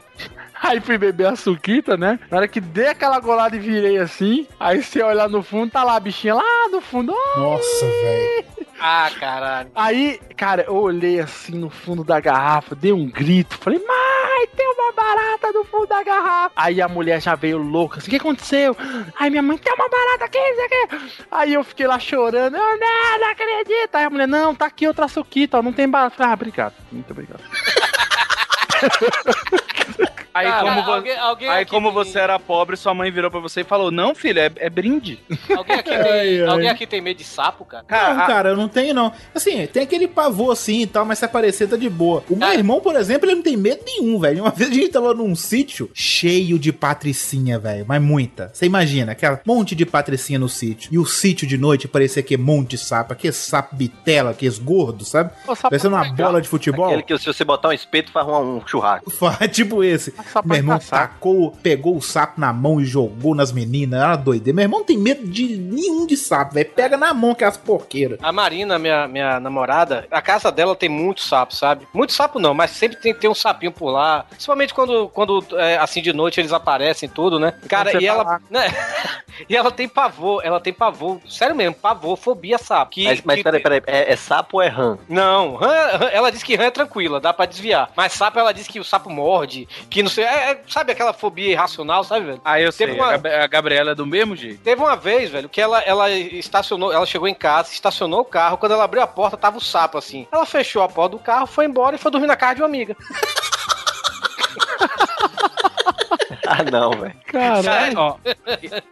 Aí fui beber a suquita, né? Na hora que dei aquela golada e virei assim, aí você olha no fundo, tá lá a bichinha lá no fundo. Ai! Nossa, velho. Ah, caralho. Aí, cara, eu olhei assim no fundo da garrafa, dei um grito, falei, mãe, tem uma barata no fundo da garrafa. Aí a mulher já veio louca, assim, o que aconteceu? Aí minha mãe, tem uma barata aqui, isso aqui. Aí eu fiquei lá chorando, eu não, não acredito. Aí a mulher, não, tá aqui outra suquita, ó, não tem barata. Falei, ah, obrigado, muito obrigado. Aí, Cara, como, vo- alguém- alguém aí como tem- você era pobre, sua mãe virou pra você e falou: Não, filho, é, é brinde. Alguém aqui, Ai, tem, ai. alguém aqui tem medo de sapo, cara? Não, cara, eu não tenho, não. Assim, tem aquele pavor assim e tal, mas se aparecer, tá de boa. O meu irmão, por exemplo, ele não tem medo nenhum, velho. Uma vez a gente tava num sítio cheio de patricinha, velho. Mas muita. Você imagina, aquela monte de patricinha no sítio. E o sítio de noite parecia que monte de sapo. Aquele sapo bitela, aqueles gordos, sabe? Parecendo uma bola de futebol. Aquele que se você botar um espeto faz um, um churrasco. Tipo esse. Meu irmão tacou, pegou o sapo na mão e jogou nas meninas. Era doideira. Meu irmão não tem medo de nenhum de sapo, velho. Pega na mão que é as porqueiras. A Marina, minha, minha namorada, a casa dela tem muito sapo, sabe? Muito sapo não, mas sempre tem que ter um sapinho por lá. Principalmente quando, quando é, assim, de noite eles aparecem e tudo, né? Cara, e tá ela. Né? e ela tem pavor, ela tem pavor. Sério mesmo, pavor, fobia sapo. Que, Mas, mas que- peraí, peraí, é, é sapo ou é rã? Não, rã, rã- ela disse que rã é tranquila, dá pra desviar. Mas sapo, ela disse que o sapo morde, que não sei. é- é- sabe aquela fobia irracional, sabe, velho? Aí eu sei, Teve uma- a Gab- a Gabriela é do mesmo jeito. Teve uma vez, velho, que ela, ela estacionou, ela chegou em casa, estacionou o carro, quando ela abriu a porta, tava o sapo assim. Ela fechou a porta do carro, foi embora e foi dormir na casa de uma amiga. Ah, não, velho. Cara, ó,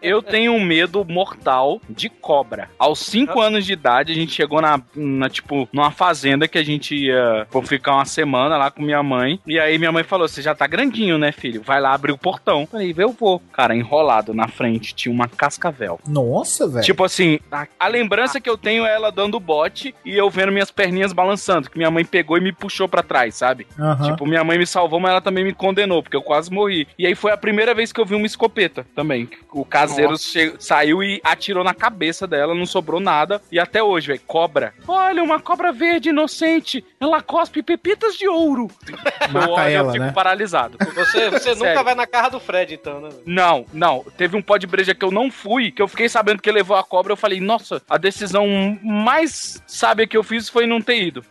eu tenho um medo mortal de cobra. Aos 5 anos de idade, a gente chegou na, na, tipo, numa fazenda que a gente ia pô, ficar uma semana lá com minha mãe. E aí minha mãe falou: Você já tá grandinho, né, filho? Vai lá abrir o portão. Falei, eu vou. Cara, enrolado na frente tinha uma cascavel. Nossa, velho. Tipo assim, a, a lembrança que eu tenho é ela dando bote e eu vendo minhas perninhas balançando, que minha mãe pegou e me puxou pra trás, sabe? Aham. Tipo, minha mãe me salvou, mas ela também me condenou, porque eu quase morri. E aí foi a primeira vez que eu vi uma escopeta também. O caseiro che- saiu e atirou na cabeça dela, não sobrou nada. E até hoje, velho, cobra. Olha, uma cobra verde inocente. Ela cospe pepitas de ouro. Mata eu olho e eu ela, fico né? paralisado. Você, você nunca vai na casa do Fred, então, né? Não, não. Teve um pó de breja que eu não fui, que eu fiquei sabendo que levou a cobra. Eu falei, nossa, a decisão mais sábia que eu fiz foi não ter ido.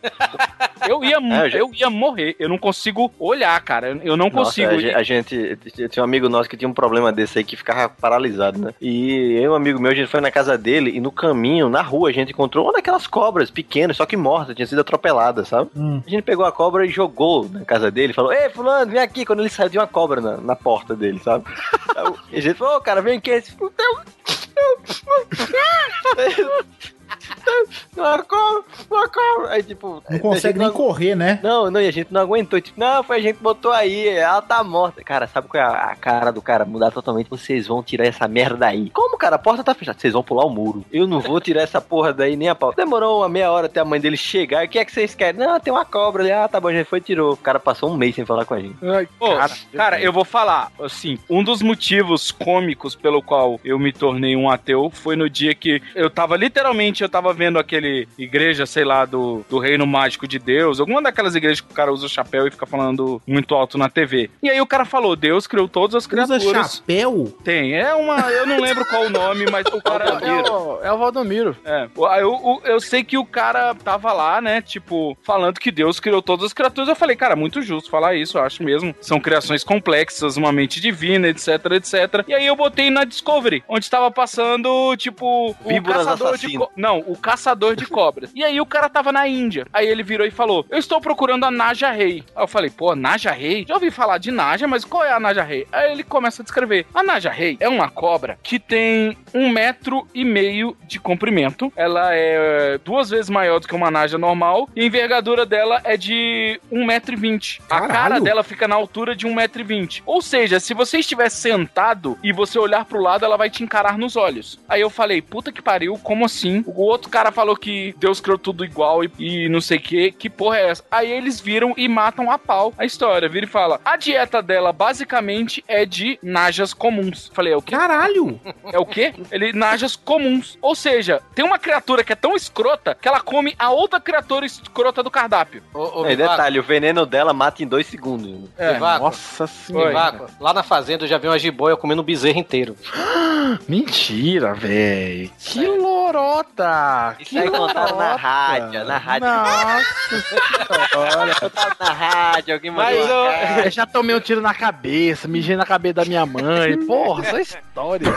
Eu ia, É, eu ia morrer. Eu não consigo olhar, cara. Eu não Nossa, consigo. a gente, a gente tinha um amigo nosso que tinha um problema desse aí que ficava paralisado, né? E eu, um amigo meu, a gente foi na casa dele e no caminho, na rua, a gente encontrou uma daquelas cobras pequenas, só que morta, tinha sido atropelada, sabe? Hum. A gente pegou a cobra e jogou na casa dele, falou: Ei, Fulano, vem aqui. Quando ele saiu, tinha uma cobra na, na porta dele, sabe? Aí a gente falou: Ô, cara, vem aqui. Esse Uma cobra. Aí, tipo. Não consegue nem não- correr, né? não, não, e a gente não aguentou. Tipo, não, foi a gente botou aí, ela tá morta. Cara, sabe qual é a, a cara do cara? Mudar totalmente. Vocês vão tirar essa merda daí. Como, cara? A porta tá fechada. Vocês vão pular o muro. Eu não vou tirar essa porra daí nem a pau. Demorou uma meia hora até a mãe dele chegar. O que é que vocês querem? Não, tem uma cobra ali. Ah, tá bom, a gente foi e tirou. O cara passou um mês sem falar com a gente. Ai, Pô, cara, cara, eu vou falar, assim, um dos motivos cômicos pelo qual eu me tornei um ateu foi no dia que eu tava, literalmente, eu tava vendo aquele igreja, sei lá, do, do Reino Mágico de Deus, alguma daquelas igrejas que o cara usa o chapéu e fica falando muito alto na TV. E aí o cara falou, Deus criou todas as Usa criaturas. chapéu? Tem, é uma, eu não lembro qual o nome, mas o cara... é, o, é o Valdomiro. É, eu, eu, eu sei que o cara tava lá, né, tipo, falando que Deus criou todas as criaturas. Eu falei, cara, muito justo falar isso, eu acho mesmo. São criações complexas, uma mente divina, etc, etc. E aí eu botei na Discovery, onde tava passando, tipo, o Víboras caçador de... assassino. co- Não, o caçador de cobras. E aí o cara tava na Índia. Aí ele virou e falou: Eu estou procurando a Naja Rei. Aí eu falei, pô, Naja Rei? Já ouvi falar de Naja, mas qual é a Naja Rei? Aí ele começa a descrever. A Naja Rei é uma cobra que tem um metro e meio de comprimento. Ela é duas vezes maior do que uma Naja normal. E a envergadura dela é de um metro e vinte. A cara dela fica na altura de um metro e vinte. Ou seja, se você estiver sentado e você olhar pro lado, ela vai te encarar nos olhos. Aí eu falei, puta que pariu, como assim? O outro cara falou que Deus criou tudo igual e, e não sei o que, que porra é essa? Aí eles viram e matam a pau a história. Vira e fala, a dieta dela basicamente é de najas comuns. Falei, é o quê? Caralho! É o quê? Ele, najas comuns. Ou seja, tem uma criatura que é tão escrota que ela come a outra criatura escrota do cardápio. Ô, ô, É, detalhe, o veneno dela mata em dois segundos. É, Vivaco, Nossa Vivaco, lá na fazenda eu já vi uma jiboia comendo um bezerro inteiro. Mentira, véi. Que lorota! Isso que aí contaram na rádio, na rádio. Nossa Olha, contaram na rádio, alguém Mas mandou eu- uma carta. Eu já tomei um tiro na cabeça, mijei na cabeça da minha mãe. Porra, essa história.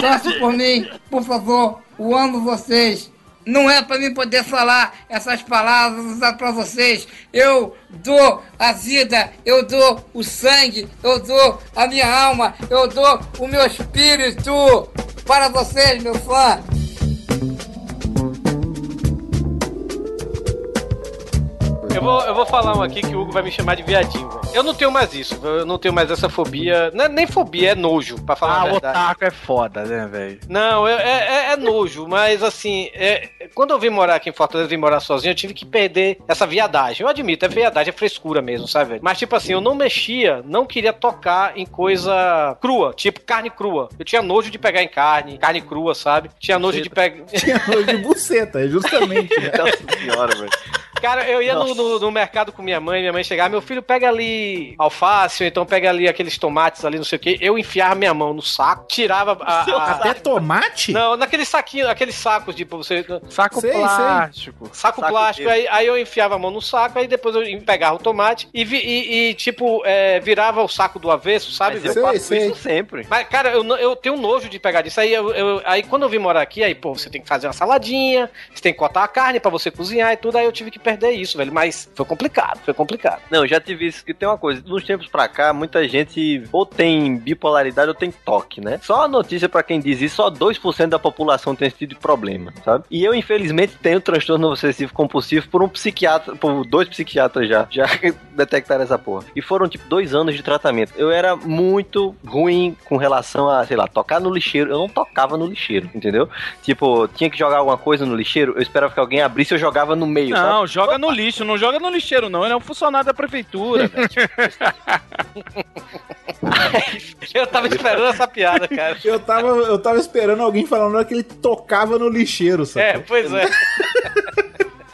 Torce por mim, por favor. Eu amo vocês. Não é pra mim poder falar essas palavras usar pra vocês. Eu dou a vida, eu dou o sangue, eu dou a minha alma, eu dou o meu espírito para vocês, meu fã. Eu vou, eu vou falar um aqui que o Hugo vai me chamar de viadinho, velho. Eu não tenho mais isso, eu não tenho mais essa fobia. Não é nem fobia, é nojo, pra falar Ah, a o verdade. otaku é foda, né, velho? Não, é, é- é nojo, mas assim, é- quando eu vim morar aqui em Fortaleza, vim morar sozinho, eu tive que perder essa viadagem. Eu admito, é viadagem, é frescura mesmo, sabe, velho? Mas tipo assim, eu não mexia, não queria tocar em coisa crua, tipo carne crua. Eu tinha nojo de pegar em carne, carne crua, sabe? Tinha nojo de pegar. Tinha nojo de buceta, justamente. né? Nossa senhora, velho. Cara, eu ia no, no- no mercado com minha mãe, minha mãe chegava, meu filho, pega ali alface, ou então pega ali aqueles tomates ali, não sei o quê. Eu enfiava minha mão no saco, tirava a. a- Até tomate? Não, naquele saquinho, aqueles sacos de pra você. Saco Sei, sei. plástico. Saco, Saco plástico, aí, aí eu enfiava a mão no saco, aí depois eu pegava o tomate e, vi- e- e, tipo, é, virava o saco do avesso, sabe? Mas eu Sei, faço sei. isso sempre. Mas, cara, eu, eu tenho nojo de pegar disso. Aí, eu, eu- aí quando eu vim morar aqui, aí, pô, você tem que fazer uma saladinha, você tem que cortar a carne pra você cozinhar e tudo. Aí eu tive que perder isso, velho. Mas foi complicado, foi complicado. Não, eu já tive isso. Que tem uma coisa, nos tempos pra cá, muita gente ou tem bipolaridade ou tem toque, né? Só a notícia pra quem diz isso, só 2% da população tem esse tipo de problema, sabe? E eu, infelizmente, tenho transtorno obsessivo compulsivo por um psiquiatra, por dois psiquiatras já, já detectaram essa porra. E foram, tipo, dois anos de tratamento. Eu era muito ruim com relação a, sei lá, tocar no lixeiro. Eu não tocava no lixeiro, entendeu? Tipo, tinha que jogar alguma coisa no lixeiro, eu esperava que alguém abrisse e eu jogava no meio, sabe? Joga no lixo, não joga no lixeiro, não. Ele é um funcionário da prefeitura. Eu tava esperando essa piada, cara. Eu tava, eu tava esperando alguém falando que ele tocava no lixeiro, sabe? É, pois é.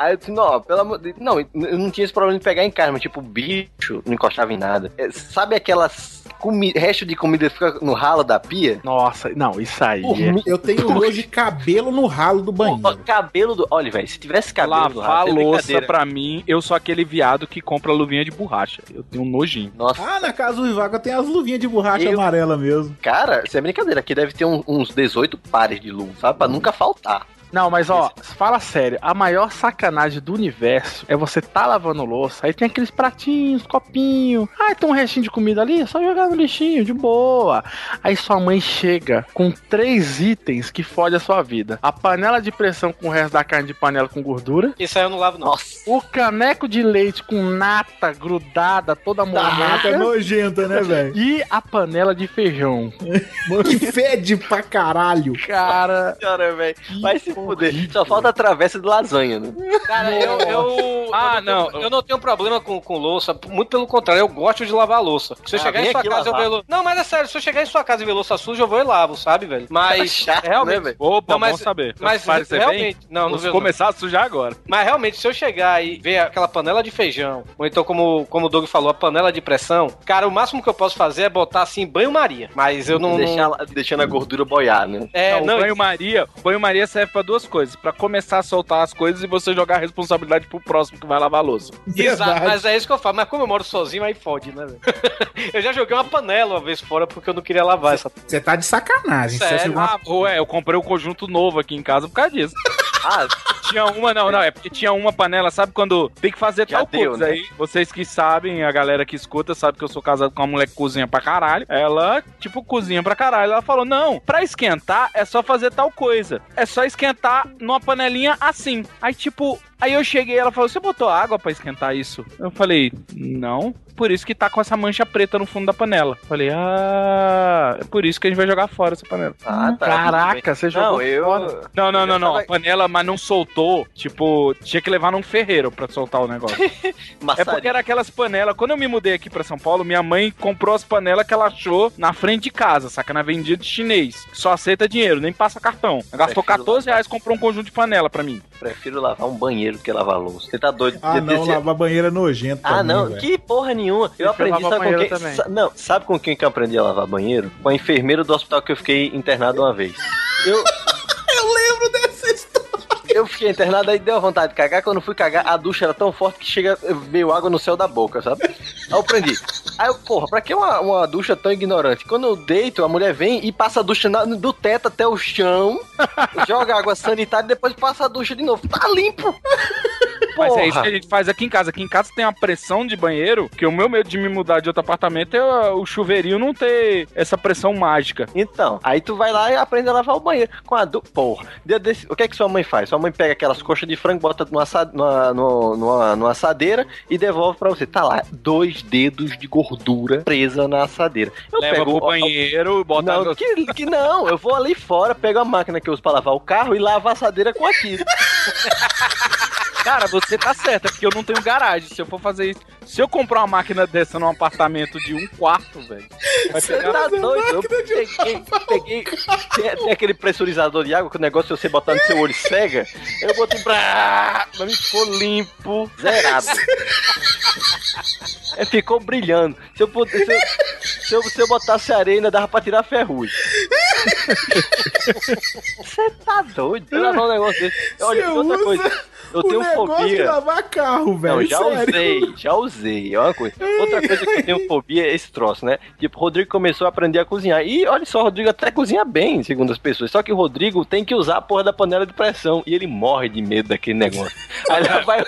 Aí eu disse, não, pelo amor de Não, eu não tinha esse problema de pegar em carne, mas tipo, bicho, não encostava em nada. É, sabe aquelas comi... resto de comida que fica no ralo da pia? Nossa, não, isso aí. é- Eu tenho nojo de cabelo no ralo do banheiro. Ó, cabelo do. Olha, velho, se tivesse cabelo do Lavar a sem louça brincadeira. pra mim, eu sou aquele viado que compra luvinha de borracha. Eu tenho um nojinho. Nossa, Ah, na casa do Ivaca tem as luvinhas de borracha Eu- amarela mesmo. cara, isso é brincadeira. Aqui deve ter um- uns 18 pares de luvas, sabe? Pra nunca faltar. Não, mas ó, fala sério, a maior sacanagem do universo é você tá lavando louça, aí tem aqueles pratinhos, copinho, ah, tem um restinho de comida ali, é só jogar no lixinho, de boa. Aí sua mãe chega com três itens que fodem a sua vida. A panela de pressão com o resto da carne de panela com gordura, Isso aí eu não lavo, não. Nossa. o caneco de leite com nata grudada, toda Caraca, molhada, nojenta, né, velho? e a panela de feijão. Que fede pra caralho. Cara, Senhora, velho. Vai se fuder. Só falta a travessa de lasanha, né? Cara, eu, eu, Ah, eu não. tenho- eu não tenho problema com, com louça. Muito pelo contrário, eu gosto de lavar a louça. Se eu Ah, chegar em sua casa, eu lavar. ver louça. Não, mas é sério, se eu chegar em sua casa e ver louça suja, eu vou e lavo, sabe, velho? Mas. chato, realmente. né, velho? Opa, Não, mas- bom saber. mas realmente- bem, não, não vamos começar a sujar agora. Mas realmente, se eu chegar e ver aquela panela de feijão, ou então, como, como o Doug falou, a panela de pressão, cara, o máximo que eu posso fazer é botar assim banho-maria. Mas eu não. Deixar não... deixando a gordura boiar, né? É, não, não, banho-maria, o banho-maria serve pra duas coisas: pra começar a soltar as coisas e você jogar a responsabilidade pro próximo que vai lavar a louça. Exato, mas é isso que eu falo. Mas como eu moro sozinho, aí fode, né, velho? eu já joguei uma panela uma vez fora porque eu não queria lavar essa porra. Você tá de sacanagem. Sério? uma- Ah, ué, eu comprei um conjunto novo aqui em casa por causa disso. Ah, Tinha uma, não, não, é porque tinha uma panela, sabe quando tem que fazer Já tal deu, coisa né? aí? Vocês que sabem, a galera que escuta, sabe que eu sou casado com uma mulher que cozinha pra caralho. Ela, tipo, cozinha pra caralho. Ela falou: não, pra esquentar é só fazer tal coisa. É só esquentar numa panelinha assim. Aí, tipo, aí eu cheguei ela falou: você botou água pra esquentar isso? Eu falei: não. Por isso que tá com essa mancha preta no fundo da panela. Falei, ah, é por isso que a gente vai jogar fora essa panela. ah, tá. Caraca, você jogou Não, eu. fora. Não, não, não, não. tava- panela, mas não soltou. Tipo, tinha que levar num ferreiro pra soltar o negócio. É porque era aquelas panelas. Quando eu me mudei aqui pra São Paulo, minha mãe comprou as panelas que ela achou na frente de casa, saca? Na vendida de chinês. Só aceita dinheiro, nem passa cartão. Ela Gastou Prefiro 14 reais e comprou um conjunto de panela pra mim. Prefiro lavar um banheiro do que lavar louça. Você tá doido? Ah, não, desse- lavar banheiro é nojento. Ah, mim, não, velho. que porra nenhuma. Eu aprendi, sabe com banheiro quem? também. não, sabe com quem que eu aprendi a lavar banheiro? Com a enfermeira do hospital que eu fiquei internado uma vez. Eu. Eu fiquei internado, aí deu vontade de cagar. Quando fui cagar, a ducha era tão forte que chega, veio água no céu da boca, sabe? Aí eu prendi. Aí eu, porra, pra que uma, uma ducha tão ignorante? Quando eu deito, a mulher vem e passa a ducha na- do teto até o chão, joga água sanitária e depois passa a ducha de novo. Tá limpo! Mas é isso Porra. que a gente faz aqui em casa. Aqui em casa tem uma pressão de banheiro, que o meu medo de me mudar de outro apartamento é o chuveirinho não ter essa pressão mágica. Então, aí tu vai lá e aprende a lavar o banheiro com a du... Porra, desse- o que é que sua mãe faz? Sua mãe pega aquelas coxas de frango, bota numa, numa, numa, numa, numa assadeira e devolve pra você. Tá lá, dois dedos de gordura presa na assadeira. Eu Leva pego pro banheiro, bota Não, no- que, que não, eu vou ali fora, pego a máquina que eu uso pra lavar o carro e lavo a assadeira com aquilo. Cara, você tá certo, é porque eu não tenho garagem. Se eu for fazer isso, se eu comprar uma máquina dessa num apartamento de um quarto, velho, vai Você pegar. tá doido? Eu peguei, peguei tem, tem aquele pressurizador de água que o negócio você botar no seu olho cega. Eu botei pra. Pra mim ficou limpo, zerado. É, ficou brilhando. Se eu, se, eu, se, eu, se eu botasse areia, ainda dava pra tirar ferrugem. Você tá doido? Eu um negócio desse. Olha, outra usa coisa. Eu tenho negócio de lavar carro, velho. Não, já sério. usei, já usei. É uma coisa. Outra coisa que eu tenho fobia é esse troço, né? Tipo, o Rodrigo começou a aprender a cozinhar. E olha só, o Rodrigo até cozinha bem, segundo as pessoas. Só que o Rodrigo tem que usar a porra da panela de pressão. E ele morre de medo daquele negócio. Aí lá vai.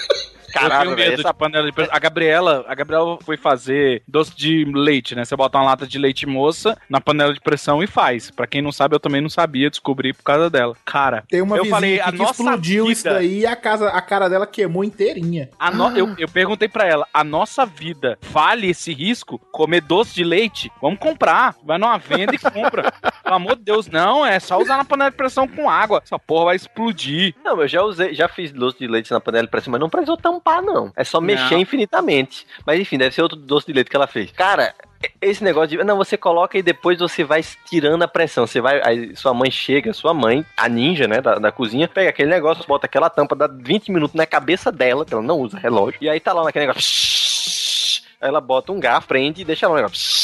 Eu Caralho, tenho velho, medo essa de panela de pressão. A Gabriela, a Gabriela foi fazer doce de leite, né? Você bota uma lata de leite moça na panela de pressão e faz. Pra quem não sabe, eu também não sabia, descobri por causa dela. Cara, Tem uma eu falei, a que nossa explodiu vida, isso daí e a, casa, a cara dela queimou inteirinha. A no- eu, eu perguntei pra ela, a nossa vida vale esse risco? Comer doce de leite? Vamos comprar. Vai numa venda e compra. Pelo amor de Deus, não, é só usar na panela de pressão com água. Essa porra vai explodir. Não, eu já usei, já fiz doce de leite na panela de pressão, mas não precisou tampar, não. É só mexer Não. infinitamente. Mas enfim, deve ser outro doce de leite que ela fez. Cara, esse negócio de. Não, você coloca e depois você vai tirando a pressão. Você vai. Aí sua mãe chega, sua mãe, a ninja, né, da, da cozinha, pega aquele negócio, bota aquela tampa, dá 20 minutos na cabeça dela, que ela não usa relógio. E aí tá lá naquele negócio. Aí ela bota um garfo, prende e deixa lá o negócio.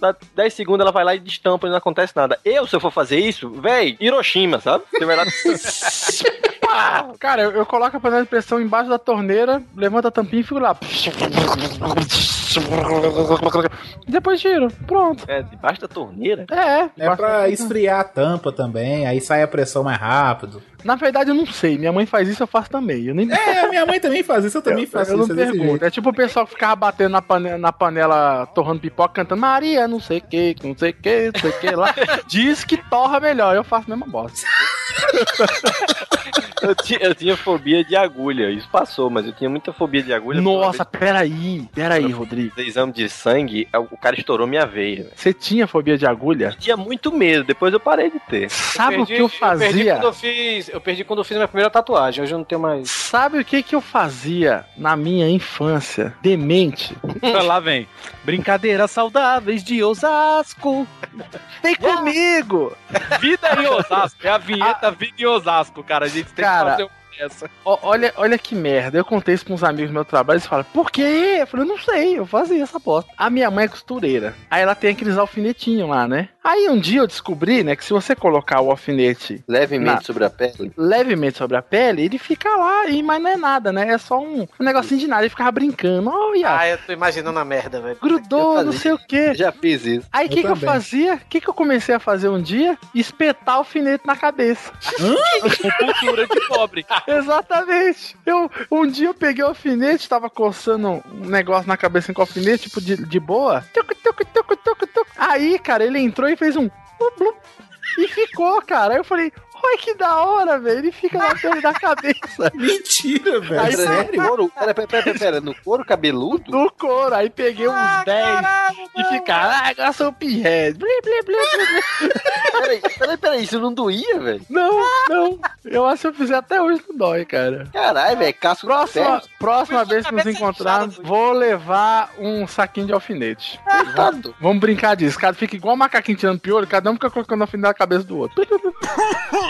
Dá 10 segundos ela vai lá e destampa e não acontece nada. Eu, se eu for fazer isso, véi, Hiroshima, sabe? Você vai lá. Cara, eu, eu coloco a panela de pressão embaixo da torneira, levanto a tampinha e fico lá. Depois tiro. Pronto. É, debaixo da torneira? É. É pra esfriar a tampa também, aí sai a pressão mais rápido. Na verdade, eu não sei. Minha mãe faz isso, eu faço também. Eu nem... É, minha mãe também faz isso, eu também faço eu não isso. é desse pergunto. jeito. É tipo o pessoal que ficava batendo na panela, na panela torrando pipoca, cantando Maria, não sei o que, não sei o que, não sei o que lá. Diz que torra melhor. Eu faço a mesma bosta. Eu tinha, eu tinha fobia de agulha, isso passou, mas eu tinha muita fobia de agulha. Nossa, peraí, peraí, Quando eu Rodrigo. Fiz exame de sangue, o cara estourou minha veia. Você tinha fobia de agulha? Eu tinha muito medo, depois eu parei de ter. Sabe o perdi- que eu perdi fazia? quando eu, fiz, eu perdi quando eu fiz minha primeira tatuagem. Hoje eu não tenho mais. Sabe o que que eu fazia na minha infância? Demente. Lá vem. Brincadeiras saudáveis de Osasco. Vem comigo! Vida em Osasco. É a vinheta Vida em Osasco, cara. A gente tem Cara, que fazer um dessa. Ó, olha, olha que merda. Eu contei isso com uns amigos do meu trabalho. Eles falam, por quê? Eu falei, eu não sei, eu fazia essa bosta. A minha mãe é costureira. Aí ela tem aqueles alfinetinhos lá, né? Aí um dia eu descobri, né, que se você colocar o alfinete Levemente na- sobre a pele. levemente sobre a pele, ele fica lá, e, mas não é nada, né? É só um, um negocinho de nada. Ele ficava brincando. Olha, Ah, eu tô imaginando a merda, velho. grudou, não sei o quê. Já fiz isso. Aí o que, que eu fazia? O que, que eu comecei a fazer um dia? Espetar alfinete na cabeça. Com cultura de pobre. Exatamente. Eu, um dia eu peguei o alfinete, tava coçando um negócio na cabeça com alfinete, tipo, de, de boa. Aí, cara, ele entrou e fez um. E ficou, cara. Aí eu falei, olha que da hora, velho. Ele fica na perna da cabeça. Mentira, velho. Aí, No couro, pera, pera, pera, pera, no couro cabeludo? No couro. Aí peguei uns 10 e fica, ah, agora sou o pinhead. Blim, blim, blim. Peraí, peraí, peraí, isso não doía, velho? Não, não. Eu acho que se eu fizer até hoje não dói, cara. Caralho, velho, casco Próxima, próxima vez que nos encontrarmos, vou levar um saquinho de alfinete. Exato. Vamos brincar disso. Cada fica igual um macaquinho tirando piolho, cada um fica colocando alfinete na cabeça do outro.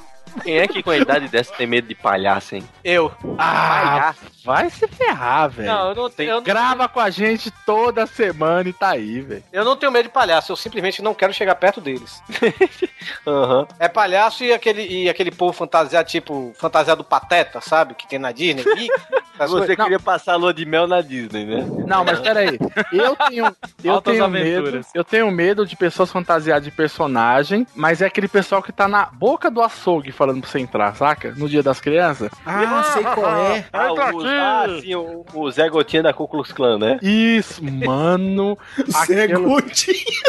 Quem é que com a idade dessa tem medo de palhaço, hein? Eu. Ah, vai se ferrar, velho. Não, eu não tenho. Eu, Grava com a gente toda semana e tá aí, velho. eu não tenho medo de palhaço, eu simplesmente não quero chegar perto deles. Aham. É palhaço e aquele, e aquele povo fantasiado, tipo, fantasiado pateta, sabe? Que tem na Disney. Essas Você coisas. queria passar a lua de mel na Disney, né? Não, mas peraí. Eu tenho, eu Altas tenho medo. Eu tenho medo de pessoas fantasiadas de personagem, mas é aquele pessoal que tá na boca do açougue falando pra você entrar, saca? No dia das crianças. Ah, sei qual é. Ah, Entra o, aqui. ah, sim, o, o Zé Gotinha da Ku Klux Klan, né? Isso, mano. Zé aquilo, Gotinha.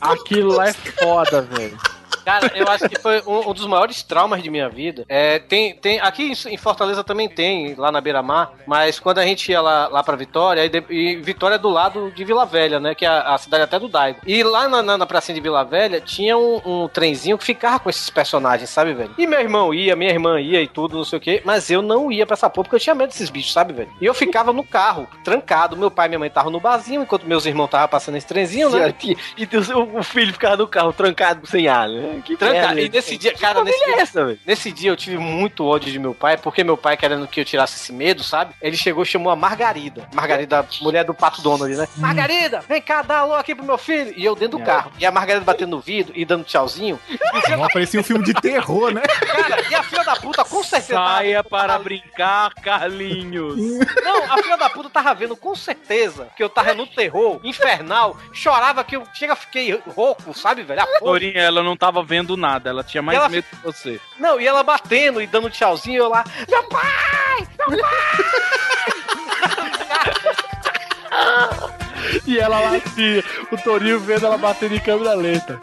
aquilo lá é foda, velho. Cara, eu acho que foi um, um dos maiores traumas de minha vida. É, tem, tem, aqui em- Fortaleza também tem, lá na Beira-Mar, mas quando a gente ia lá, lá pra Vitória, aí de- e Vitória é do lado de Vila Velha, né? Que é a, a cidade até do Daigo. E lá na, na, na pracinha de Vila Velha tinha um, um trenzinho que ficava com esses personagens, sabe, velho? E meu irmão ia, minha irmã ia e tudo, não sei o quê, mas eu não ia pra essa porra porque eu tinha medo desses bichos, sabe, velho? E eu ficava no carro, trancado. Meu pai e minha mãe estavam no barzinho, enquanto meus irmãos estavam passando esse trenzinho, né? E, e o filho ficava no carro trancado sem ar, né? Que Tranca- merda. E nesse dia, cara, nesse é dia, essa, nesse dia eu tive muito ódio de meu pai, porque meu pai, querendo que eu tirasse esse medo, sabe? Ele chegou e chamou a Margarida. Margarida, mulher do Pato Donald, né? Margarida, vem cá, dá alô aqui pro meu filho. E eu dentro do carro. E a Margarida batendo no vidro e dando tchauzinho. Não, parecia um filme de terror, né? Cara, e a filha da puta com certeza. tava- Saia para brincar, Carlinhos. Não, a filha da puta tava vendo com certeza que eu tava no terror, infernal, chorava que eu chega, fiquei rouco, sabe, velho? A porra. Dorinha, ela não tava vendo nada, ela tinha mais Ela medo que você. Não, e ela batendo e dando tchauzinho, eu lá, meu pai! Meu E ela lá assim, o Torinho vendo ela batendo em câmera lenta.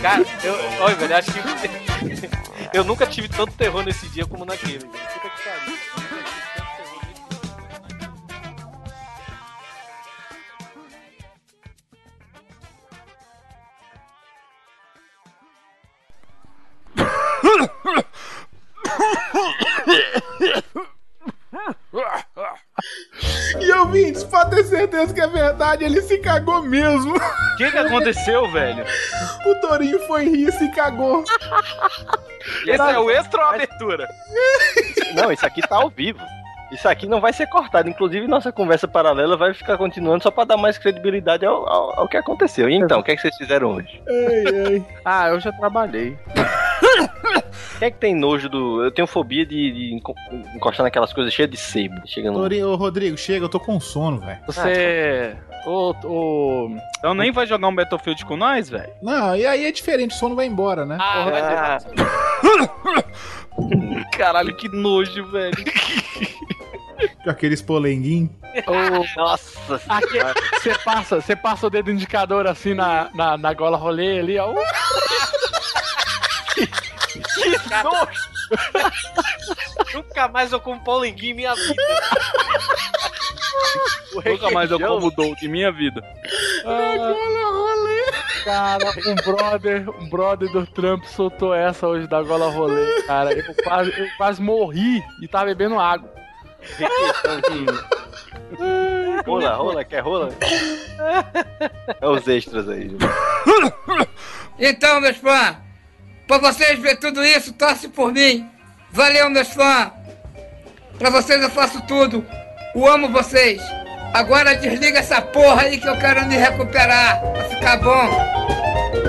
Cara, eu, olha, velho, acho que eu nunca tive tanto terror nesse dia como naquele. Puta que pariu. E ouvintes, pode ter certeza que é verdade, ele se cagou mesmo. O que, que aconteceu, velho? O Torinho foi rir e se cagou. Esse é o extra ou a abertura? Não, isso aqui tá ao vivo. Isso aqui não vai ser cortado. Inclusive, nossa conversa paralela vai ficar continuando só pra dar mais credibilidade ao, ao, ao que aconteceu. E então, o que é que vocês fizeram hoje? Ai, ai. Ah, eu já trabalhei. Quem é que tem nojo do. Eu tenho fobia de, de enco- encostar naquelas coisas cheias de sebo. Chega no. Ô, Rodrigo, chega, eu tô com sono, velho. Você. O, o. Então nem vai jogar um Battlefield com nós, velho? Não, e aí é diferente, o sono vai embora, né? Ah, Caralho, que nojo, velho. Com aqueles polenguinhos. o Nossa aqui, você passa, você passa o dedo indicador assim na, na, na gola rolê ali, ó. que nojo! Nunca mais eu como polenguinho em minha vida. Nunca mais eu como Doug em minha vida. Ah, Cara, um brother, um brother do Trump soltou essa hoje da gola rolê, cara. Eu quase, eu quase morri e tava bebendo água. Rola, rola, quer rola? É os extras aí. Então, meus fãs, Pra vocês ver tudo isso, torce por mim. Valeu, meus fãs. Pra vocês eu faço tudo. Eu amo vocês. Agora desliga essa porra aí que eu quero me recuperar. Pra ficar bom.